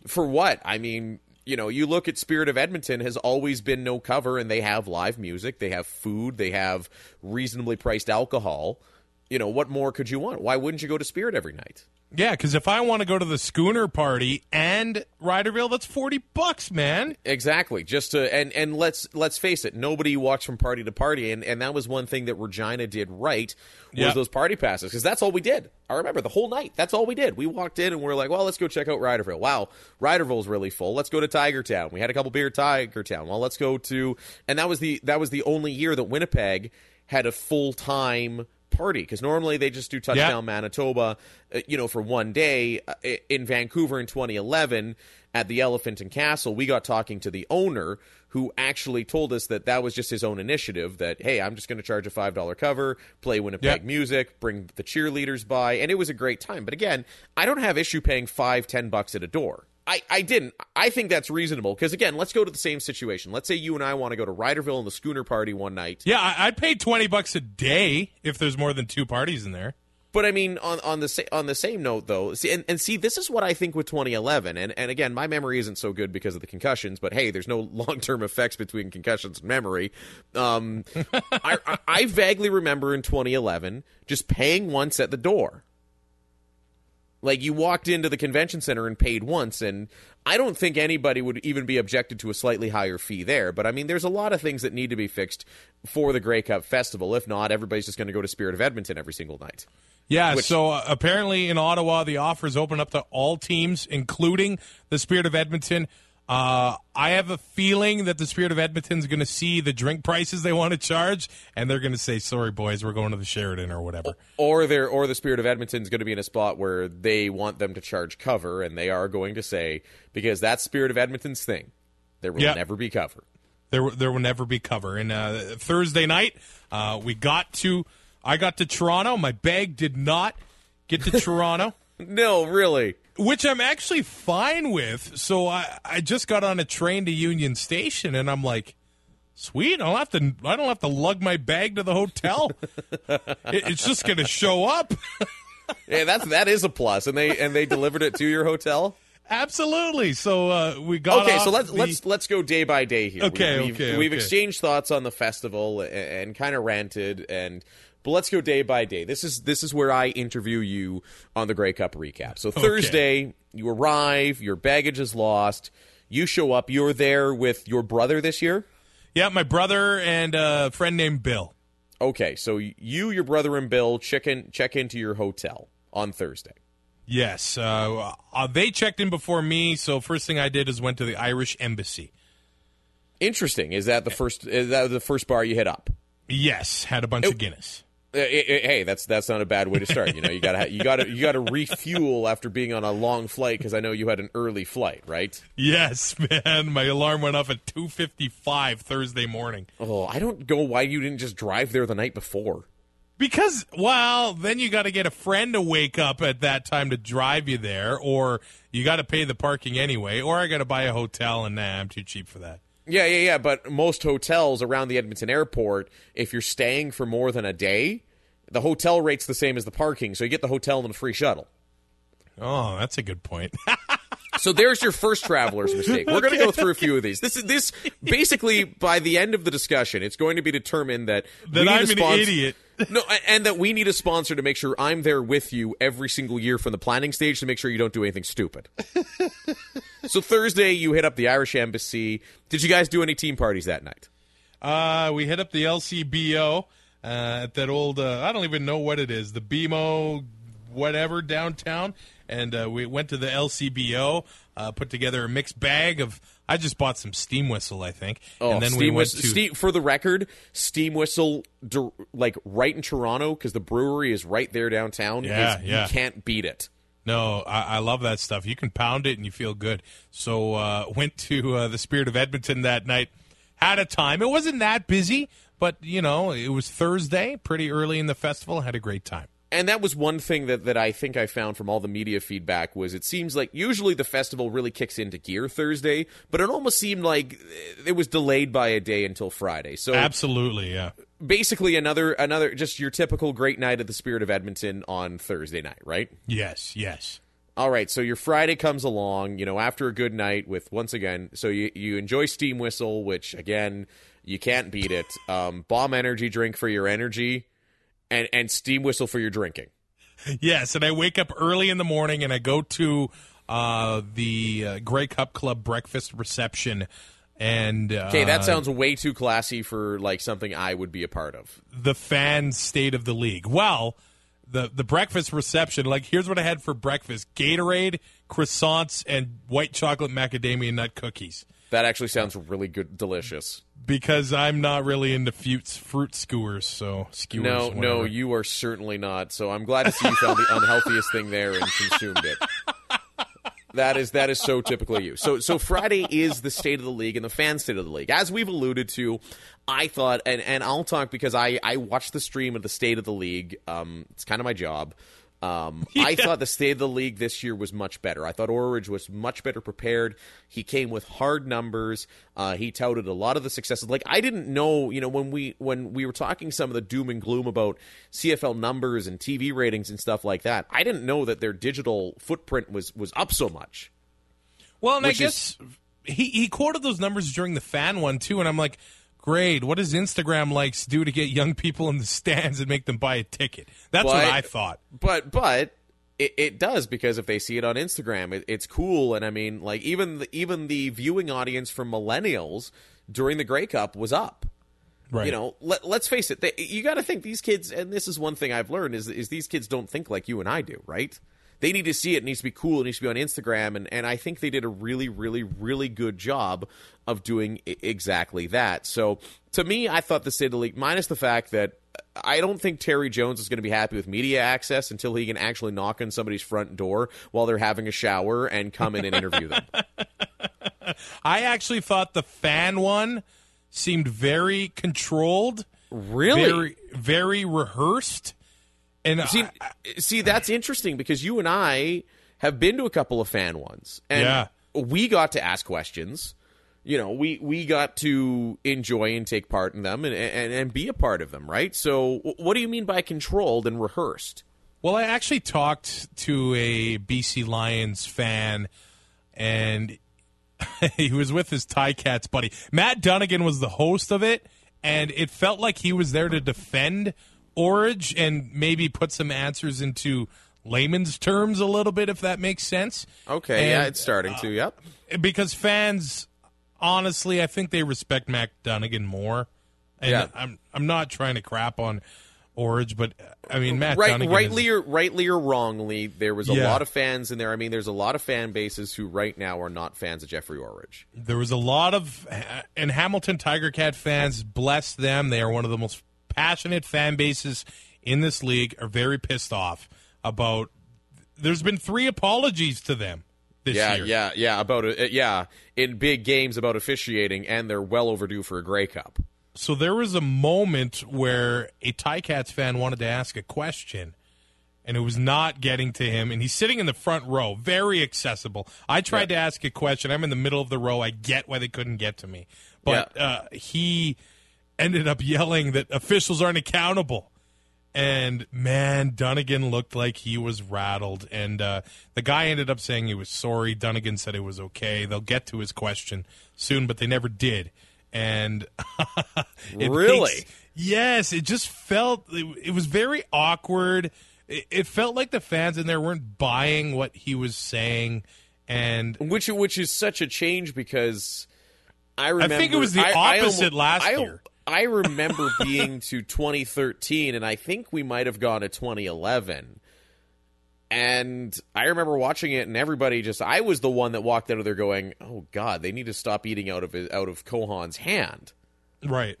for what? I mean, you know, you look at Spirit of Edmonton has always been no cover, and they have live music, they have food, they have reasonably priced alcohol. You know, what more could you want? Why wouldn't you go to Spirit every night? Yeah, because if I want to go to the Schooner party and Riderville, that's forty bucks, man. Exactly. Just to and and let's let's face it, nobody walks from party to party, and and that was one thing that Regina did right was Yep. those party passes because that's all we did. I remember the whole night. That's all we did. We walked in and we are like, well, let's go check out Riderville. Wow, Riderville's really full. Let's go to Tigertown. We had a couple beer at Tigertown. Well, let's go to and that was the that was the only year that Winnipeg had a full time party because normally they just do touchdown Manitoba, uh, you know, for one day. Uh, in Vancouver in 2011 at the Elephant and Castle, we got talking to the owner who actually told us that that was just his own initiative. That hey, I'm just going to charge a five dollar cover, play Winnipeg Yeah. music, bring the cheerleaders by, and it was a great time. But again, I don't have issue paying five, ten bucks at a door. I, I didn't. I think that's reasonable because again, let's go to the same situation. Let's say you and I want to go to Riderville and the Schooner Party one night. Yeah, I, I'd pay twenty bucks a day if there's more than two parties in there. But I mean, on on the sa- on the same note, though, see, and, and see, this is what I think with 2011, and and again, my memory isn't so good because of the concussions. But hey, there's no long term effects between concussions and memory. Um, I, I I vaguely remember in 2011 just paying once at the door. Like you walked into the convention center and paid once, and I don't think anybody would even be objected to a slightly higher fee there. But I mean, there's a lot of things that need to be fixed for the Grey Cup Festival. If not, everybody's just going to go to Spirit of Edmonton every single night. Yeah, Which- so uh, apparently in Ottawa, the offers open up to all teams, including the Spirit of Edmonton. Uh, I have a feeling that the Spirit of Edmonton's going to see the drink prices they want to charge, and they're going to say, "Sorry, boys, we're going to the Sheraton or whatever." or they're or the spirit of Edmonton's going to be in a spot where they want them to charge cover, and they are going to say because that's spirit of Edmonton's thing. There will Yeah. never be cover. There, there will never be cover. And uh, Thursday night, uh, we got to, I got to Toronto. My bag did not get to Toronto. No, really. Which I'm actually fine with. So I, I just got on a train to Union Station, and I'm like, sweet. I don't have to. I don't have to lug my bag to the hotel. it, it's just going to show up. Yeah, that's that is a plus, and they and they delivered it to your hotel. Absolutely. So uh, we got. Okay, so let's the- let's let's go day by day here. Okay, we've, okay, We've okay. exchanged thoughts on the festival and, and kind of ranted, and but let's go day by day. This is this is where I interview you on the Grey Cup recap. So Thursday, you arrive, your baggage is lost. You show up. You're there with your brother this year. Yeah, my brother and a friend named Bill. Okay, so you, your brother, and Bill check in check into your hotel on Thursday. Yes, uh, uh, they checked in before me. So first thing I did is went to the Irish embassy. Interesting. Is that the first? Is that the first bar you hit up? Yes, had a bunch of Guinness. Uh, hey, that's that's not a bad way to start. You know, you gotta you gotta you gotta refuel after being on a long flight because I know you had an early flight, right? Yes, man. My alarm went off at two fifty five Thursday morning. Oh, I don't go why you didn't just drive there the night before. Because, well, then you got to get a friend to wake up at that time to drive you there, or you got to pay the parking anyway, or I got to buy a hotel, and nah, I'm too cheap for that. Yeah, yeah, yeah. But most hotels around the Edmonton airport, if you're staying for more than a day, the hotel rate's the same as the parking, so you get the hotel and the free shuttle. Oh, that's a good point. So there's your first traveler's mistake. We're going to go through a few of these. This is this basically by the end of the discussion, it's going to be determined that That we need I'm a an sponsor- idiot. No, and that we need a sponsor to make sure I'm there with you every single year from the planning stage to make sure you don't do anything stupid. so Thursday, you hit up the Irish Embassy. Did you guys do any team parties that night? Uh, we hit up the LCBO at that old, uh, I don't even know what it is, the BMO whatever downtown. And uh, we went to the LCBO, uh, put together a mixed bag of, I just bought some steam whistle, I think. Oh, and then steam we went whistle. to. Steam, for the record, steam whistle, like right in Toronto, because the brewery is right there downtown. Yeah, is- yeah. You can't beat it. No, I, I love that stuff. You can pound it and you feel good. So uh, went to uh, the Spirit of Edmonton that night. Had a time. It wasn't that busy, but you know, it was Thursday, pretty early in the festival. Had a great time. and that was one thing that, that I think I found from all the media feedback was it seems like usually the festival really kicks into gear Thursday, but it almost seemed like it was delayed by a day until Friday. So Absolutely, yeah. basically another another just your typical great night at the Spirit of Edmonton on Thursday night, right? Yes, yes. All right, so your Friday comes along, you know, after a good night with once again, so you you enjoy Steam Whistle, which again you can't beat it. Um, bomb energy drink for your energy, and and Steam Whistle for your drinking. Yes, and I wake up early in the morning and I go to uh, the uh, Grey Cup Club breakfast reception. And uh, Okay, that sounds way too classy for like something I would be a part of. the fan state of the league. Well, the the breakfast reception, like here's what I had for breakfast: Gatorade, croissants, and white chocolate macadamia nut cookies. That actually sounds really good, delicious. Because I'm not really into fruit fruit skewers, so skewers. No, no, you are certainly not. So I'm glad to see you found the unhealthiest thing there and consumed it. That is that is so typically you. So so Friday is the state of the league and the fan state of the league. As we've alluded to, I thought and, and I'll talk because I, I watched the stream of the state of the league. Um, it's kind of my job. Um, I thought the state of the league this year was much better. I thought Orridge was much better prepared. He came with hard numbers. Uh, he touted a lot of the successes. Like I didn't know, you know, when we when we were talking some of the doom and gloom about CFL numbers and TV ratings and stuff like that. I didn't know that their digital footprint was was up so much. Well, and I guess he he quoted those numbers during the fan one too, and I'm like, great. What does Instagram likes do to get young people in the stands and make them buy a ticket? That's what I thought. But but it, it does because if they see it on Instagram, it, it's cool. And I mean, like even the, even the viewing audience for millennials during the Grey Cup was up. Right. You know, let, let's face it. They, you got to think these kids, and this is one thing I've learned is is these kids don't think like you and I do, right? They need to see it. It needs to be cool. It needs to be on Instagram, and and I think they did a really, really, really good job of doing I- exactly that. So to me, I thought the state of the league, minus the fact that I don't think Terry Jones is going to be happy with media access until he can actually knock on somebody's front door while they're having a shower and come in and interview them. I actually thought the fan one seemed very controlled, Really? very very rehearsed, and See, I- see, that's interesting because you and I have been to a couple of fan ones, and Yeah. we got to ask questions. You know, we we got to enjoy and take part in them and and, and be a part of them, right? So, what do you mean by controlled and rehearsed? Well, I actually talked to a BC Lions fan, and he was with his Tie Cats buddy. Matt Dunnigan was the host of it, and it felt like he was there to defend Orridge and maybe put some answers into layman's terms a little bit, if that makes sense. Okay, yeah, And, uh, it's starting to. Yep. because fans, honestly, I think they respect Matt Dunnigan more. And Yeah. I'm I'm not trying to crap on Orridge, but I mean Matt Right, Dunnigan rightly is, or rightly or wrongly, there was a Yeah. lot of fans in there. I mean, there's a lot of fan bases who right now are not fans of Jeffrey Orridge. there was a lot of and Hamilton Tiger Cat fans. Bless them, they are one of the most passionate fan bases in this league. Are very pissed off about. There's been three apologies to them this Yeah, year. yeah, yeah. About it, yeah, in big games about officiating, and they're well overdue for a Grey Cup. So there was a moment where a Ticats fan wanted to ask a question, and it was not getting to him. And he's sitting in the front row, very accessible. I tried to ask a question. I'm in the middle of the row. I get why they couldn't get to me, but uh, he ended up yelling that officials aren't accountable. And man, Dunnigan looked like he was rattled. And uh, the guy ended up saying he was sorry. Dunnigan said it was okay. They'll get to his question soon, but they never did. And it Really? makes- yes, it just felt it, it was very awkward. It, it felt like the fans in there weren't buying what he was saying. And which which is such a change because I remember. I think it was the I- I opposite almo- last I- year. I remember being to 2013, and I think we might have gone to 2011. And I remember watching it, and everybody just. I was the one that walked out of there going, "Oh God, they need to stop eating out of out of Cohon's hand." right.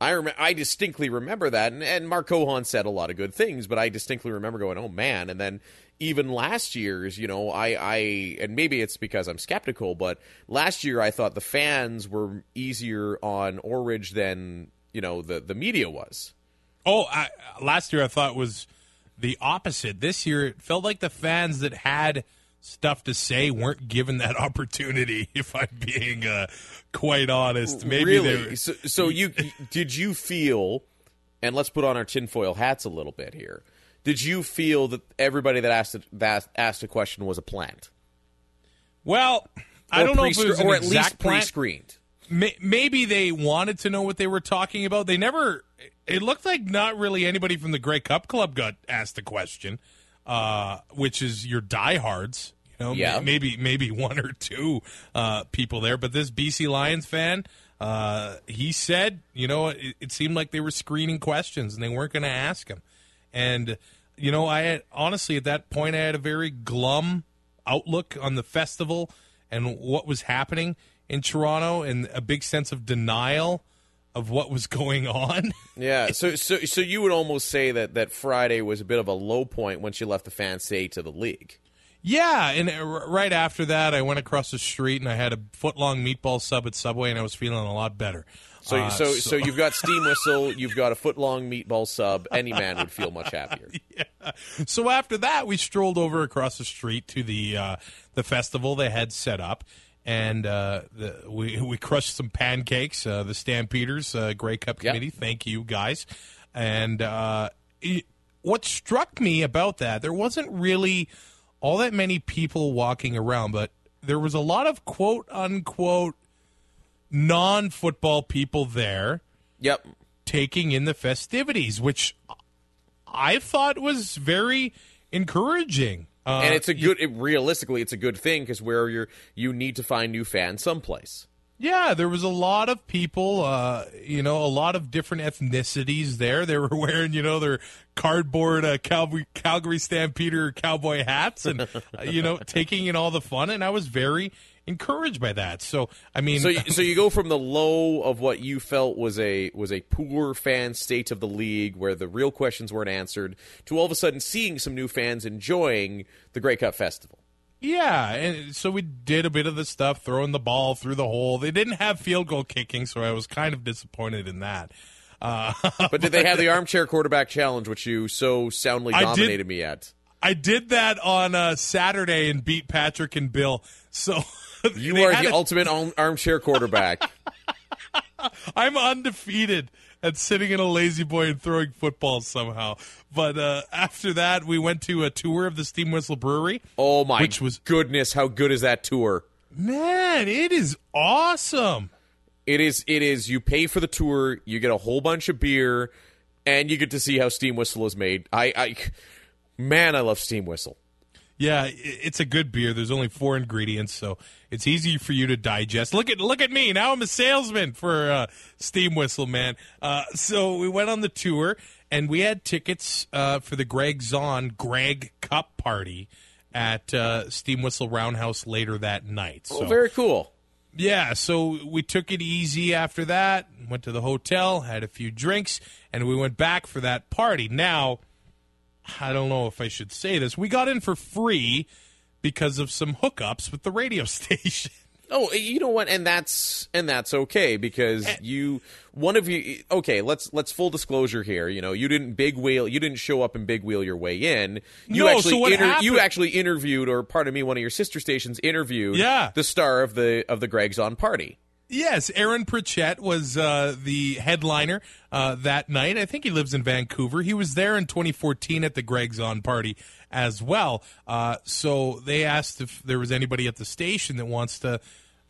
I rem- I distinctly remember that, and, and Mark Cohon said a lot of good things, but I distinctly remember going, "Oh man!" And then even last year's, you know, I, I and maybe it's because I'm skeptical, but last year I thought the fans were easier on Orridge than you know the the media was. Oh, I, last year I thought was the opposite. This year it felt like the fans that had stuff to say weren't given that opportunity. If I'm being uh, quite honest, maybe they really. So, so you did you feel? And let's put on our tinfoil hats a little bit here. Did you feel that everybody that asked that asked a question was a plant? Well, I don't know if it was an or at exact least pre-screened. Maybe they wanted to know what they were talking about. They never. It looked like not really anybody from the Grey Cup Club got asked a question, uh, which is your diehards. You know, Yeah. maybe maybe one or two uh, people there, but this BC Lions fan, uh, he said, you know, it, it seemed like they were screening questions and they weren't going to ask him. And you know, I had honestly at that point I had a very glum outlook on the festival and what was happening in Toronto and a big sense of denial of what was going on. Yeah, so so so you would almost say that that Friday was a bit of a low point once you left the fan stay to the league. Yeah, and right after that I went across the street and I had a foot long meatball sub at Subway and I was feeling a lot better. So Uh, so, so you've got steam whistle, you've got a foot long meatball sub. Any man would feel much happier. Yeah. so after that, we strolled over across the street to the uh, the festival they had set up, and uh, the, we we crushed some pancakes. Uh, the Stampeders uh, Grey Cup Yep. Committee, thank you guys. And uh, it, what struck me about that, there wasn't really all that many people walking around, but there was a lot of quote unquote non football people there Yep. taking in the festivities, which I thought was very encouraging. Uh, And it's a good it, realistically it's a good thing because where you're you need to find new fans someplace. Yeah, there was a lot of people, uh, you know, a lot of different ethnicities there. They were wearing, you know, their cardboard uh, Calgary, Calgary Stampeder cowboy hats and, uh, you know, taking in all the fun. And I was very encouraged by that. So, I mean, So you- so you go from the low of what you felt was a was a poor fan state of the league where the real questions weren't answered to all of a sudden seeing some new fans enjoying the Grey Cup Festival. Yeah, and so we did a bit of the stuff, throwing the ball through the hole. They didn't have field goal kicking, so I was kind of disappointed in that. Uh, But did they have the armchair quarterback challenge, which you so soundly I did- dominated me at? I did that on uh, Saturday and beat Patrick and Bill. So You are the a- ultimate armchair quarterback. I'm undefeated at sitting in a lazy boy and throwing footballs somehow. But uh, after that, we went to a tour of the Steam Whistle Brewery. Oh my Which was- goodness, how good is that tour? Man, it is awesome. It is it is you pay for the tour, you get a whole bunch of beer, and you get to see how steam whistle is made. I, I man, I love steam whistle. Yeah, it's a good beer. There's only four ingredients, so it's easy for you to digest. Look at look at me now. I'm a salesman for uh, Steam Whistle, man. Uh, so we went on the tour, and we had tickets uh, for the Greg Zahn Greg Cup party at uh, Steam Whistle Roundhouse later that night. So Oh, very cool. yeah, so we took it easy after that, went to the hotel, had a few drinks, and we went back for that party. Now, I don't know if I should say this. We got in for free because of some hookups with the radio station. Oh, eh, you know what? And that's and that's okay because eh. you one of you okay, let's let's full disclosure here, you know, you didn't big wheel you didn't show up and big wheel your way in. You No, actually so what you happened- actually interviewed or pardon me, one of your sister stations interviewed Yeah. the star of the of the Greg's on party. Yes, Aaron Pritchett was uh, the headliner uh, that night. I think he lives in Vancouver. He was there in 2014 at the Greg's On party as well. Uh, so they asked if there was anybody at the station that wants to,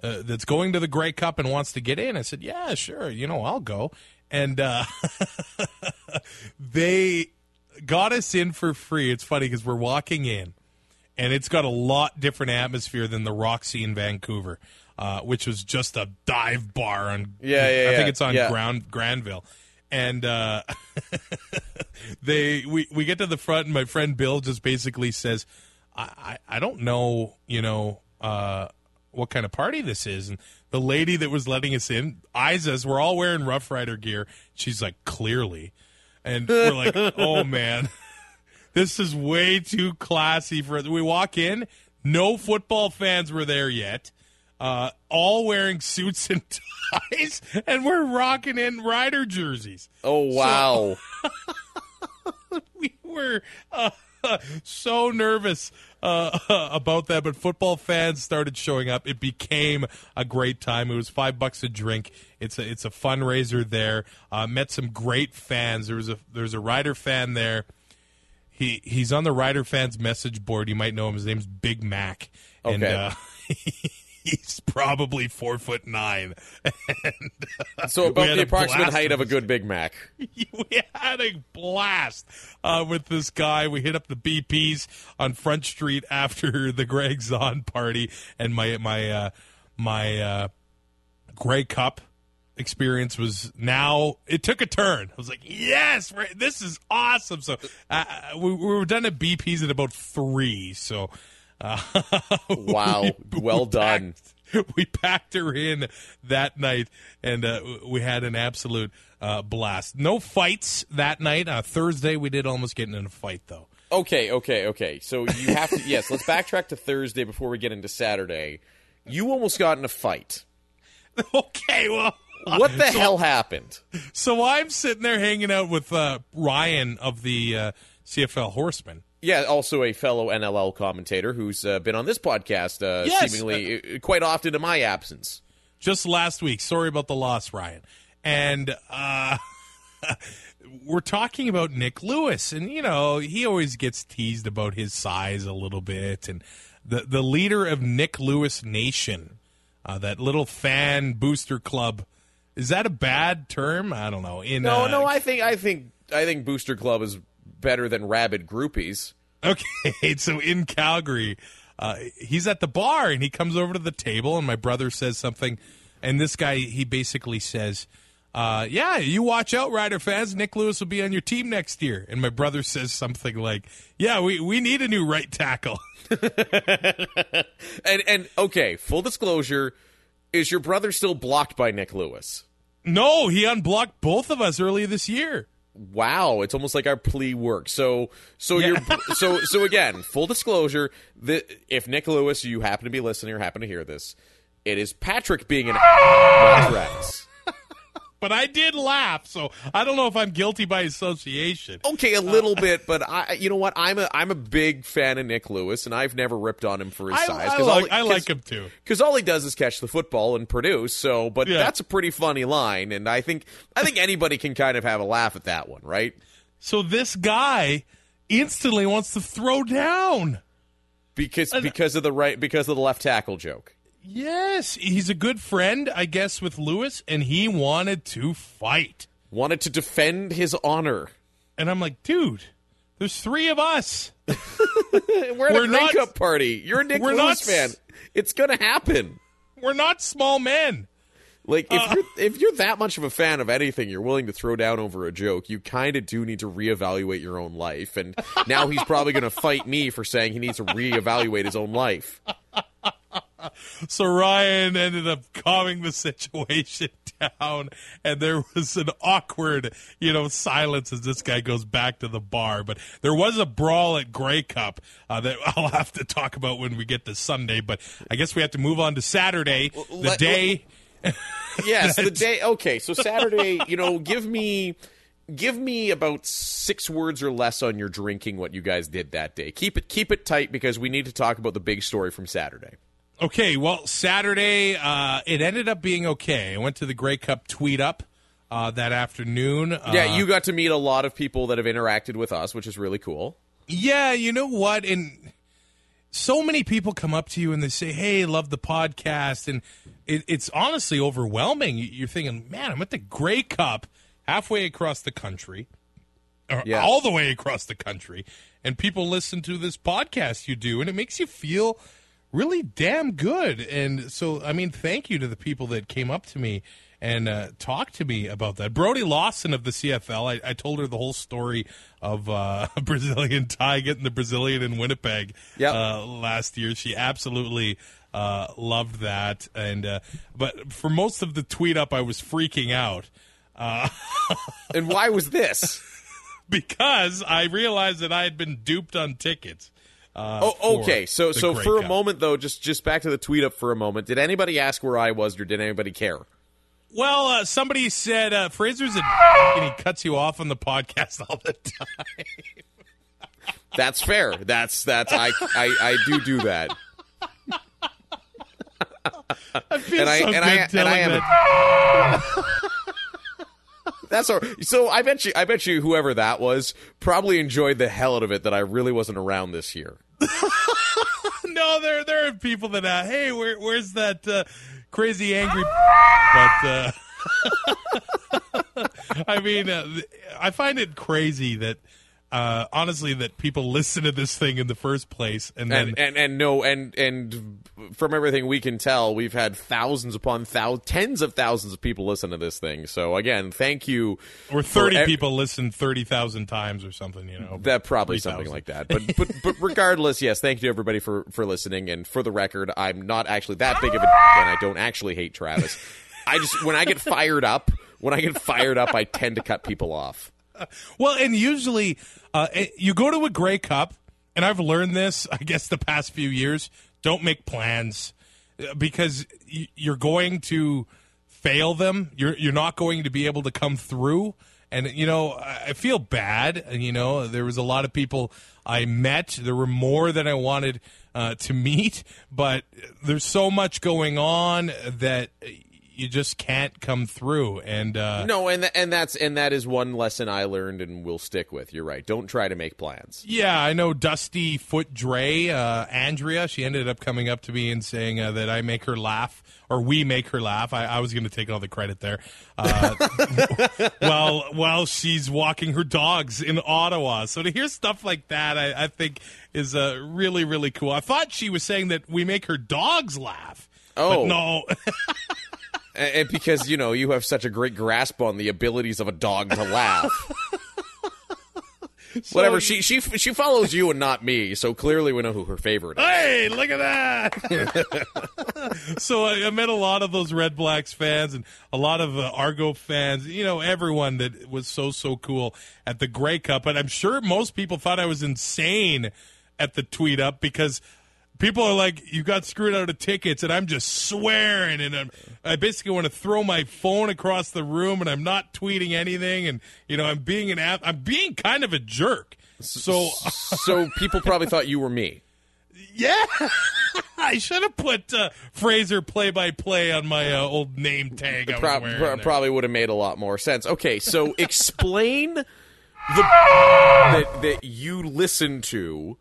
uh, that's going to the Grey Cup and wants to get in. I said, yeah, sure. You know, I'll go. And uh, they got us in for free. It's funny because we're walking in and it's got a lot different atmosphere than the Roxy in Vancouver, uh, which was just a dive bar on. Yeah, yeah, I yeah, think it's on yeah. Ground Granville, and uh, they we we get to the front, and my friend Bill just basically says, "I I, I don't know, you know." Uh, what kind of party this is. And the lady that was letting us in eyes us. We're all wearing Rough Rider gear. She's like, clearly. And we're like, oh man, this is way too classy for us. We walk in, no football fans were there yet. Uh, all wearing suits and ties, and we're rocking in rider jerseys. Oh wow. we were uh, so nervous uh, about that, but football fans started showing up. It became a great time. It was five bucks a drink. It's a it's a fundraiser there. Uh, met some great fans. There was a there's a Rider fan there. He he's on the Rider fans message board. You might know him. His name's Big Mac. And, Okay. uh, He's probably four foot nine. so about the approximate height of a good Big Mac. we had a blast uh, with this guy. We hit up the BPs on Front Street after the Greg Zahn party, and my my uh, my uh, Grey Cup experience was now it took a turn. I was like, yes, right, this is awesome. So uh, we, we were done at BPs at about three. So. Uh, Wow. well done. we packed her in that night and uh, we had an absolute uh, blast. No fights that night. Uh, Thursday, we did almost get in a fight, though. Okay, okay, okay. So you have to yes, let's backtrack to Thursday before we get into Saturday. You almost got in a fight. okay, well. What the hell happened? So I'm sitting there hanging out with uh, Ryan of the uh, CFL Horsemen. Yeah, also a fellow NLL commentator who's uh, been on this podcast uh, Yes. seemingly uh, quite often in my absence. just last week. Sorry about the loss, Ryan. And uh, we're talking about Nick Lewis, and you know he always gets teased about his size a little bit, and the the leader of Nick Lewis Nation, uh, that little fan booster club. Is that a bad term? I don't know. In No, uh, no, I think I think I think Booster Club is better than rabid groupies. Okay, so in Calgary, uh, he's at the bar and he comes over to the table, and my brother says something, and this guy he basically says, uh, "Yeah, you watch out, Rider fans. Nick Lewis will be on your team next year." And my brother says something like, "Yeah, we we need a new right tackle." And and okay, full disclosure, is your brother still blocked by Nick Lewis? no, he unblocked both of us earlier this year. Wow, it's almost like our plea works. So, so you're so so again. Full disclosure: the, if Nick Lewis, you happen to be listening or happen to hear this, it is Patrick being an Rex. But I did laugh, so I don't know if I'm guilty by association. Okay, a little uh, bit, but I, you know what? I'm a I'm a big fan of Nick Lewis, and I've never ripped on him for his I, size. I all like, I like him too. because all he does is catch the football and produce. So, but Yeah. that's a pretty funny line, and I think I think anybody can kind of have a laugh at that one, right? So this guy instantly wants to throw down. Because because of the right because of the left tackle joke. Yes, he's a good friend, I guess, with Lewis, and he wanted to fight. wanted to defend his honor. And I'm like, dude, there's three of us. We're at We're a not- Cup party. You're a Nick we're Lewis not fan. It's gonna happen. We're not small men. Like if Uh. you're if you're that much of a fan of anything, you're willing to throw down over a joke. You kind of do need to reevaluate your own life. And now he's probably going to fight me for saying he needs to reevaluate his own life. So Ryan ended up calming the situation down, and there was an awkward, you know, silence as this guy goes back to the bar. But there was a brawl at Grey Cup uh, that I'll have to talk about when we get to Sunday. But I guess we have to move on to Saturday, the let- day. Yes, the day. Okay, so Saturday. You know, give me. Give me about six words or less on your drinking. What you guys did that day. Keep it keep it tight because we need to talk about the big story from Saturday. Okay, well, Saturday, uh, it ended up being okay. I went to the Grey Cup tweet up uh, that afternoon. Uh, Yeah, you got to meet a lot of people that have interacted with us, which is really cool. Yeah, you know what? And so many people come up to you and they say, "Hey, love the podcast," and it, it's honestly overwhelming. You're thinking, "Man, I'm at the Grey Cup, halfway across the country, or Yeah. all the way across the country, and people listen to this podcast you do, and it makes you feel." Really damn good, and so I mean, thank you to the people that came up to me and uh, talked to me about that. Brody Lawson of the CFL, I, I told her the whole story of uh, Brazilian Ty getting the Brazilian in Winnipeg Yep. uh, last year. She absolutely uh, loved that, and uh, but for most of the tweet up, I was freaking out And why was this? because I realized that I had been duped on tickets. Uh, Oh, okay. So, so for a Cup. moment though, just just back to the tweet up for a moment. Did anybody ask where I was, or did anybody care? Well, uh, somebody said uh, Fraser's a and he cuts you off on the podcast all the time. That's fair. That's that's I I, I do do that. I feel And I- so and good I- and I am that. That's all. So I bet you I bet you whoever that was probably enjoyed the hell out of it that I really wasn't around this year. no, there there are people that uh, hey, where, where's that uh, crazy angry? But uh, I mean, uh, I find it crazy that uh, honestly that people listen to this thing in the first place, and then And and and no and and from everything we can tell, we've had thousands upon thousands, tens of thousands of people listen to this thing. So again, thank you. or thirty ev- people listen thirty thousand times or something. You know, That probably 3,000. something like that. But but but regardless, yes, thank you to everybody for for listening. And for the record, I'm not actually that big of a and I don't actually hate Travis. I just when I get fired up, when I get fired up, I tend to cut people off. Well, and usually uh, you go to a Grey Cup, and I've learned this, I guess, the past few years. Don't make plans uh, because you're going to fail them. You're you're not going to be able to come through. And you know, I feel bad. You know, there was a lot of people I met. There were more than I wanted uh, to meet, but there's so much going on that you just can't come through. And uh, No, and th- and that's and that is one lesson I learned and will stick with. You're right. Don't try to make plans. Yeah, I know Dusty Foot Dre, uh, Andrea. She ended up coming up to me and saying uh, that I make her laugh, or we make her laugh. I, I was going to take all the credit there. Uh, while while she's walking her dogs in Ottawa, so to hear stuff like that, I, I think is uh, really really cool. I thought she was saying that we make her dogs laugh. Oh. but no, And, because you know you have such a great grasp on the abilities of a dog to laugh. Whatever she she she follows you and not me, so clearly we know who her favorite is. Hey, look at that! so I, I met a lot of those Red Blacks fans and a lot of uh, Argo fans. You know, everyone that was so so cool at the Grey Cup. And I'm sure most people thought I was insane at the tweet up because people are like, "You got screwed out of tickets," and I'm just swearing and I'm, I basically want to throw my phone across the room and I'm not tweeting anything and you know I'm being an app. I'm being kind of a jerk. So So people probably thought you were me. yeah, I should have put uh, Fraser play by play on my uh, old name tag. I was Prob- pro- there. probably would have made a lot more sense. Okay, so explain the that that you listen to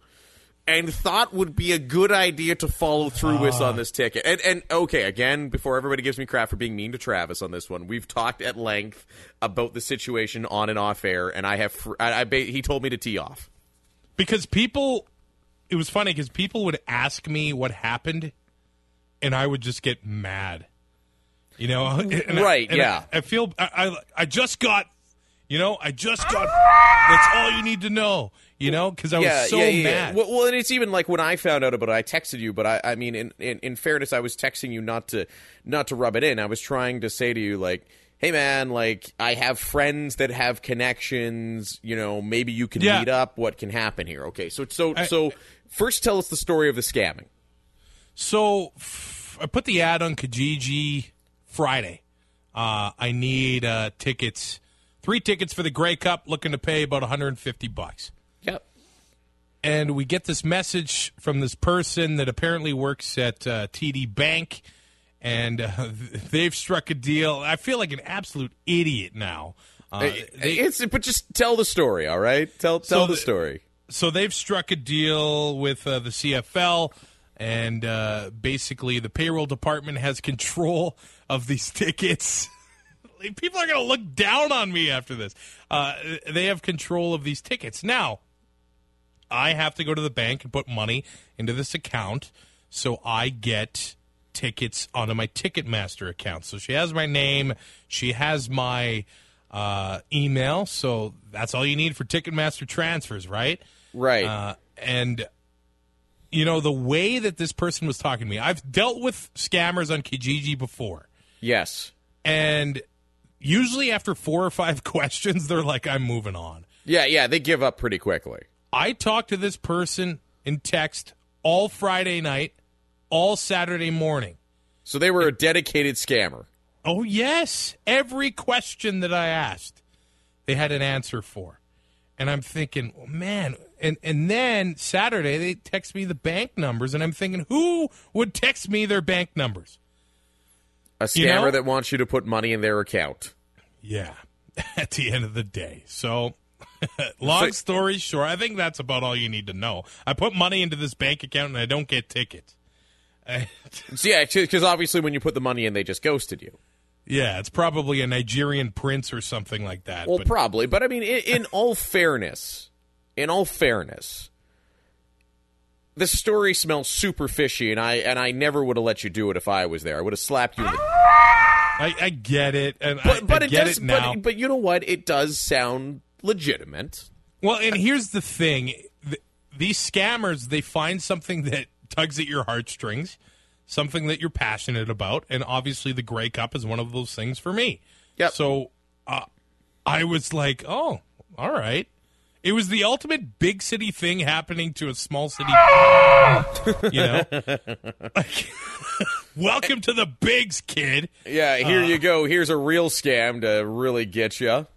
and thought would be a good idea to follow through with Ah. on this ticket. And, and okay, again, before everybody gives me crap for being mean to Travis on this one, we've talked at length about the situation on and off air, and I have fr- I, I ba- he told me to tee off. because people it was funny because people would ask me what happened and i would just get mad you know I- Right, and yeah. I, I feel I, I i just got you know i just got that's all you need to know you know because i was so mad Well, well, and it's even like when I found out about it, I texted you, but I, I mean, in, in in fairness, I was texting you not to not to rub it in. I was trying to say to you like. Hey man, like I have friends that have connections. You know, maybe you can Yeah. meet up. What can happen here? Okay, so so I- so first, tell us the story of the scamming. So f- I put the ad on Kijiji Friday. Uh, I need uh, tickets, three tickets for the Grey Cup. Looking to pay about 150 bucks. Yep. And we get this message from this person that apparently works at uh, TD Bank, and uh, they've struck a deal. I feel like an absolute idiot now. Uh, they- it's but just tell the story, all right? Tell tell So the the- story. so they've struck a deal with uh, the CFL, and uh, basically the payroll department has control of these tickets. People are going to look down on me after this. Uh, they have control of these tickets now. I have to go to the bank and put money into this account so I get tickets onto my Ticketmaster account. So she has my name, she has my uh, email. So that's all you need for Ticketmaster transfers, right? Right. Uh, and you know the way that this person was talking to me, I've dealt with scammers on Kijiji before, yes. and usually after four or five questions, they're like, "I'm moving on." Yeah, yeah, they give up pretty quickly. I talked to this person in text all Friday night, all Saturday morning. So they were a dedicated scammer. Oh, yes. Every question that I asked, they had an answer for. And I'm thinking, oh, man. And, and then Saturday, they text me the bank numbers, and I'm thinking, who would text me their bank numbers? A scammer You know? that wants you to put money in their account. Yeah, at the end of the day. So, long So- story short, I think that's about all you need to know. I put money into this bank account, and I don't get tickets. So yeah, because obviously when you put the money in, they just ghosted you. Yeah, it's probably a Nigerian prince or something like that. Well, but probably, but I mean, in, in all fairness, in all fairness, the story smells super fishy, and I and I never would have let you do it if I was there. I would have slapped you in the. I, I get it, and I, But, but I it get does. it now. But, but you know what? It does sound legitimate. Well, and here's the thing: Th- these scammers they find something that tugs at your heartstrings, something that you're passionate about, and obviously the Grey Cup is one of those things for me. Yeah. So uh, I was like, oh, all right. It was the ultimate big city thing happening to a small city. you know, Like, welcome to the bigs, kid. Yeah, here Uh. you go. Here's a real scam to really get you.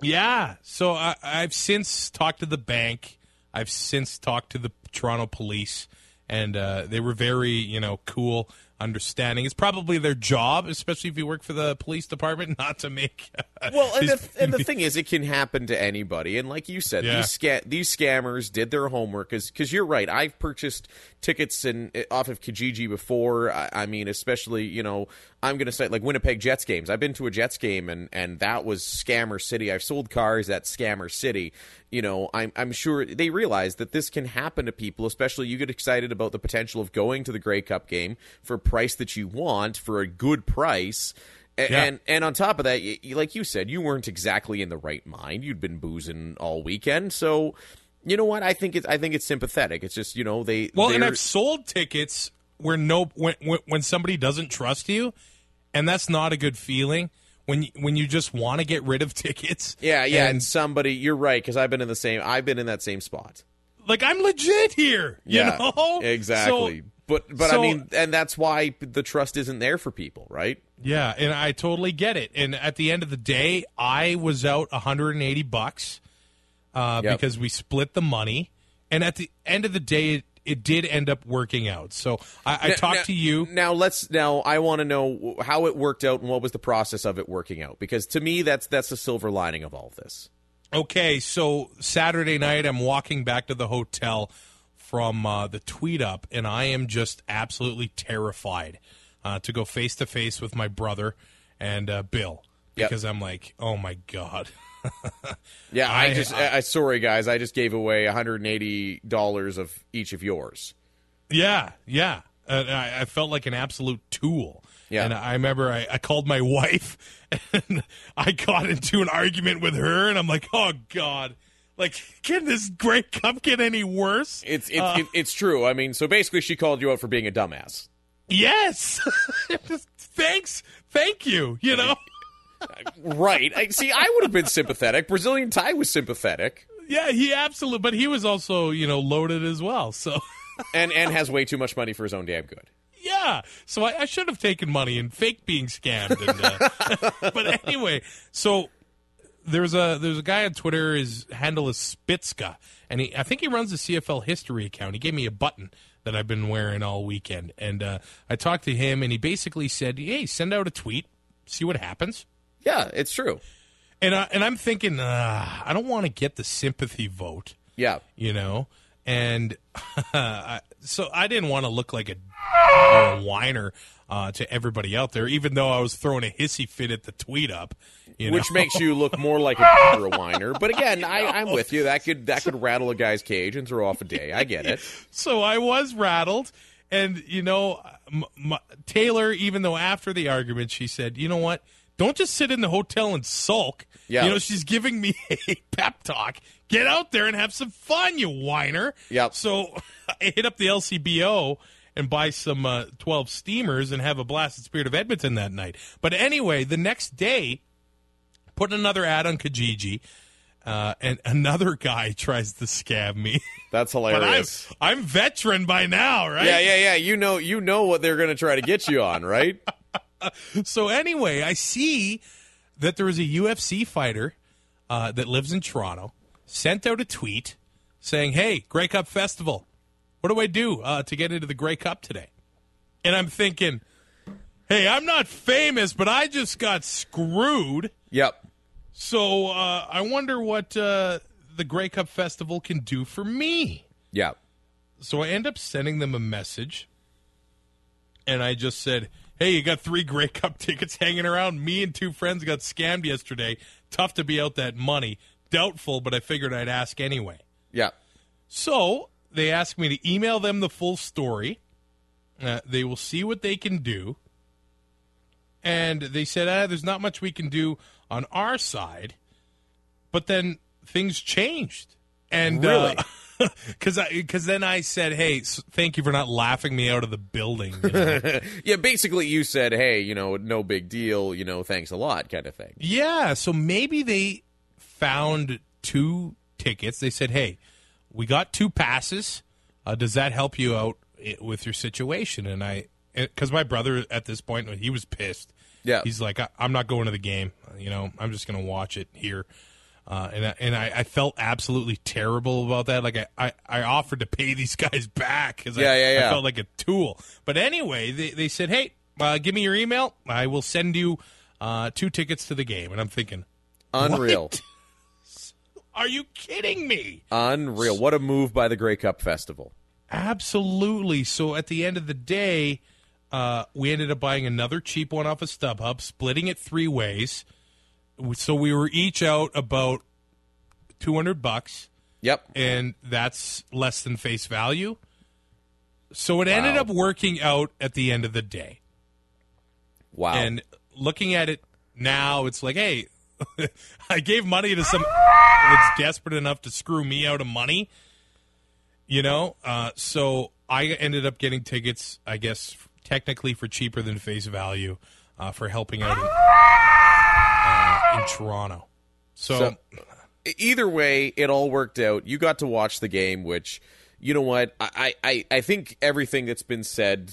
Yeah. So I, I've since talked to the bank. I've since talked to the Toronto police, and uh, they were very, you know, cool, understanding. It's probably their job, especially if you work for the police department, not to make. Uh, well, and these- the, and the thing is, it can happen to anybody. And like you said, Yeah. these sca- these scammers did their homework. Because you're right, I've purchased tickets in eh, off of Kijiji before. I, I mean, especially you know, I'm going to say like Winnipeg Jets games. I've been to a Jets game, and and that was Scammer City. I've sold cars at Scammer City. You know, I'm I'm sure they realize that this can happen to people. Especially you get excited about the potential of going to the Grey Cup game for price that you want for a good price. A- Yeah. And and on top of that, like you said, you weren't exactly in the right mind. You'd been boozing all weekend, so you know what? I think it's I think it's sympathetic. It's just you know they well, and I've sold tickets where no when, when when somebody doesn't trust you, and that's not a good feeling. When you, when you just want to get rid of tickets, yeah yeah. And, and somebody, you're right because I've been in the same. I've been in that same spot. like I'm legit here, you Yeah, know exactly. So- but but I mean, and that's why the trust isn't there for people, right? Yeah, and I totally get it. And at the end of the day, I was out 180 bucks uh, Yep. because we split the money. And at the end of the day, it, it did end up working out. So I, I Now- talked now- to you. now. Let's now. I want to know how it worked out and what was the process of it working out because to me, that's that's the silver lining of all of this. Okay, so Saturday night, I'm walking back to the hotel. From uh, the tweet up, and I am just absolutely terrified uh, to go face to face with my brother and uh, Bill Yep. because I'm like, oh my god. Yeah, I, I- just, I, sorry guys, I just gave away 180 dollars of each of yours. Yeah, yeah. And I, I felt like an absolute tool. Yeah. And I remember I, I called my wife and I got into an argument with her, and I'm like, oh, God. Like, can this Grey Cup get any worse? It's it's it, it's true. I mean, so basically, she called you out for being a dumbass. Yes. Thanks. Thank you. You know? Right. I, see, I would have been sympathetic. Brazilian Ty was sympathetic, Yeah, he absolutely, but he was also, you know, loaded as well. So, and and has way too much money for his own damn good. yeah. So I, I should have taken money and fake being scammed. And, uh, but anyway, so there's a there's a guy on Twitter. His handle is Spitzka, and he I think he runs the CFL history account. He gave me a button that I've been wearing all weekend, and uh, I talked to him, and he basically said, "Hey, send out a tweet, see what happens." Yeah, it's true. And I, and I'm thinking, uh, I don't want to get the sympathy vote. Yeah. you know and I- so i didn't want to look like a, a whiner uh, to everybody out there even though i was throwing a hissy fit at the tweet up you know? Which makes you look more like a, or a whiner. But again, I, I'm with you. That could that could rattle a guy's cage and throw off a day. I get it. so i was rattled and you know m- m- taylor even though after the argument she said you know what don't just sit in the hotel and sulk Yeah. you know she's giving me a pep talk get out there and have some fun you whiner Yep. so i hit up the lcbo and buy some uh, 12 steamers and have a blast at spirit of edmonton that night but anyway the next day put another ad on kijiji uh, and another guy tries to scab me That's but I'm, hilarious. I'm veteran by now, right? Yeah, yeah, yeah. You know, you know what they're going to try to get you on, right? So anyway, I see that there is a UFC fighter uh, that lives in Toronto sent out a tweet saying, "Hey, Grey Cup Festival, what do I do uh, to get into the Grey Cup today?" And I'm thinking, "Hey, I'm not famous, but I just got screwed. Yep. So uh, I wonder what uh, the Grey Cup Festival can do for me." Yep. So I end up sending them a message, and I just said, "Hey, you got three Grey Cup tickets hanging around. Me and two friends got scammed yesterday. Tough to be out that money. Doubtful, but I figured I'd ask anyway." Yeah. So they asked me to email them the full story. Uh, they will see what they can do, and they said, ah, "There's not much we can do on our side." But then things changed, and Really? because because then I said, "Hey, s- thank you for not laughing me out of the building." you know? Yeah, basically, you said, "Hey, you know, no big deal. You know, thanks a lot," kind of thing. Yeah, so maybe they found two tickets. They said, "Hey, we got two passes. Uh, does that help you out with your situation?" And I, because my brother at this point he was pissed. Yeah. he's like, I, "I'm not going to the game. You know, I'm just going to watch it here." Uh, and I, and I, I felt absolutely terrible about that. Like I, I, I offered to pay these guys back because Yeah, I, yeah, I felt like a tool. But anyway, they, they said, "Hey, uh, give me your email. I will send you uh, two tickets to the game." And I'm thinking, Unreal. What? Are you kidding me? Unreal. What a move by the Grey Cup Festival. Absolutely. So at the end of the day, uh, we ended up buying another cheap one off of StubHub, splitting it three ways. So we were each out about two hundred bucks, Yep. and that's less than face value. So it ended up working out at the end of the day. Wow. And looking at it now, it's like, hey, I gave money to some that's desperate enough to screw me out of money. You know, uh, so I ended up getting tickets, I guess, technically for cheaper than face value uh, for helping out in, in Toronto. So, So- either way, it all worked out. You got to watch the game, which you know what I I, I think everything that's been said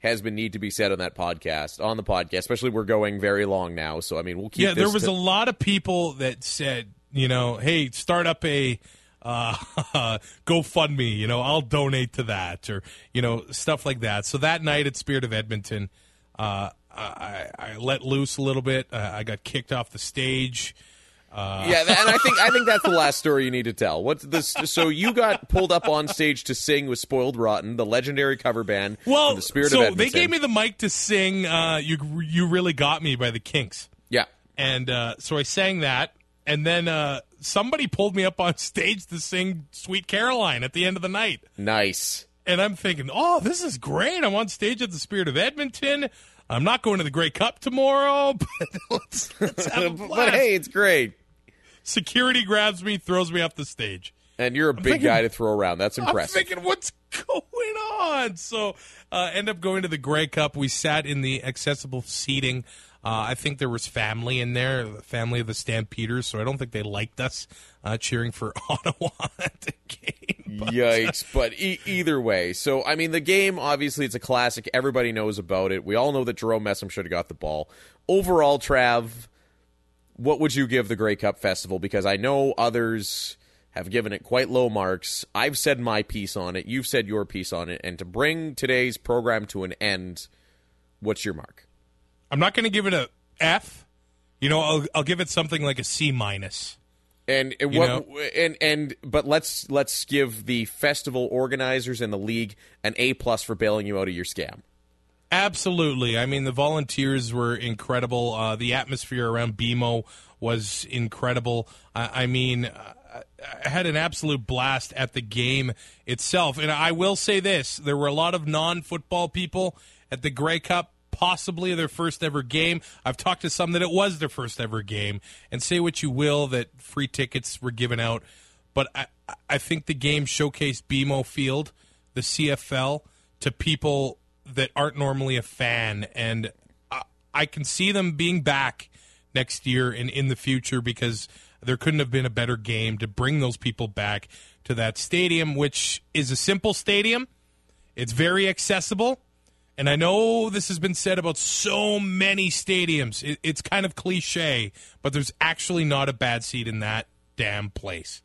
has been need to be said on that podcast on the podcast. Especially we're going very long now, so I mean we'll keep. yeah, there was to- a lot of people that said, you know, hey, start up a uh, GoFundMe. You know, I'll donate to that, or you know, stuff like that. So that night at Spirit of Edmonton, uh, I, I let loose a little bit. Uh, I got kicked off the stage. Uh, Yeah, and I think I think that's the last story you need to tell. What's this? So you got pulled up on stage to sing with Spoiled Rotten, the legendary cover band. well, the Spirit so of they gave me the mic to sing uh, "You You Really Got Me" by the Kinks, yeah. and uh, so I sang that, and then uh, somebody pulled me up on stage to sing "Sweet Caroline" at the end of the night. Nice. And I'm thinking, oh, this is great. I'm on stage at the Spirit of Edmonton. I'm not going to the Grey Cup tomorrow, but let's, let's have a but hey, it's great. Security grabs me, throws me off the stage. And you're a big thinking- guy to throw around. That's impressive. I'm thinking, what's going on? So, uh, end up going to the Grey Cup. We sat in the accessible seating. Uh, I think there was family in there, the family of the Stampeders. So I don't think they liked us uh, cheering for Ottawa at the game. But- Yikes! But e- either way, so I mean, the game obviously it's a classic. Everybody knows about it. We all know that Jerome Messam should have got the ball. Overall, Trav, what would you give the Grey Cup Festival? Because I know others have given it quite low marks. I've said my piece on it. You've said your piece on it. And to bring today's program to an end, what's your mark? I'm not going to give it a F. You know, I'll, I'll give it something like a C minus. And and what and and but let's let's give the festival organizers and the league an A plus for bailing you out of your scam. Absolutely. I mean, the volunteers were incredible. Uh, the atmosphere around BMO was incredible. I, I mean, I, I had an absolute blast at the game itself. And I will say this there were a lot of non football people at the Grey Cup. Possibly their first ever game. I've talked to some that it was their first ever game. And say what you will that free tickets were given out, but I, I think the game showcased BMO Field, the CFL, to people that aren't normally a fan, and I, I can see them being back next year and in the future because there couldn't have been a better game to bring those people back to that stadium, which is a simple stadium. It's very accessible. And I know this has been said about so many stadiums. It, it's kind of cliche, but there's actually not a bad seat in that damn place.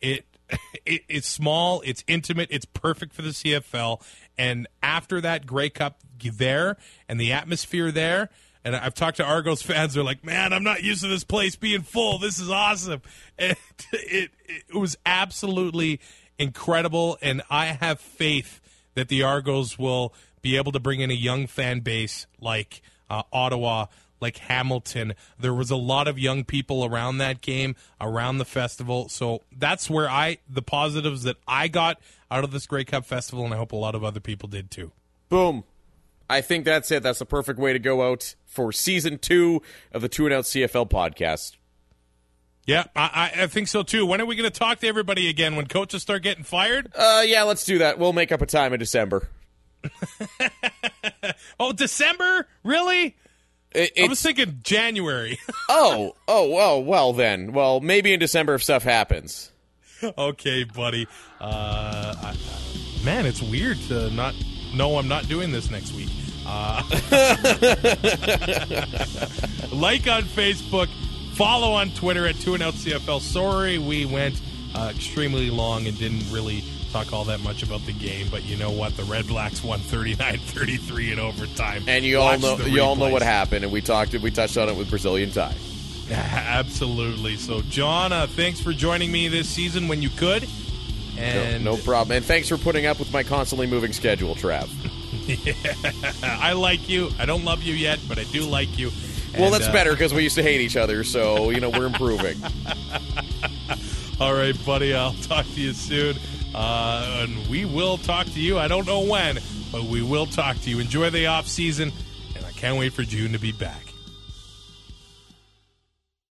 It, it it's small, it's intimate, it's perfect for the CFL. And after that Grey Cup there and the atmosphere there, and I've talked to Argos fans. They're like, "Man, I'm not used to this place being full. This is awesome." And it, it was absolutely incredible, and I have faith that the Argos will be able to bring in a young fan base like uh, Ottawa, like Hamilton. There was a lot of young people around that game, around the festival. So that's where I the positives that I got out of this Grey Cup festival, and I hope a lot of other people did too. Boom. I think that's it. That's the perfect way to go out for season two of the Two and Out CFL podcast. Yeah, I, I I think so too. When are we going to talk to everybody again? When coaches start getting fired? Uh, yeah, let's do that. We'll make up a time in December. Oh, December? Really? It, I was thinking January. oh, oh, well, well then. Well, maybe in December if stuff happens. okay, buddy. Uh, I, man, it's weird to not know I'm not doing this next week. Uh, like on Facebook, follow on Twitter at Two and Out CFL. Sorry, we went uh, extremely long and didn't really talk all that much about the game, but you know what? The Red Blacks won 39-33 in overtime. And you all know you all know what happened, and we talked we touched on it with Brazilian Ty. Absolutely. So, John, uh, thanks for joining me this season when you could. And no problem. And thanks for putting up with my constantly moving schedule, Trav. I like you. I don't love you yet, but I do like you. Well, that's uh, better because we used to hate each other, so you know we're improving. All right, buddy. I'll talk to you soon. Uh, and we will talk to you. I don't know when, but we will talk to you. Enjoy the off season, and I can't wait for June to be back.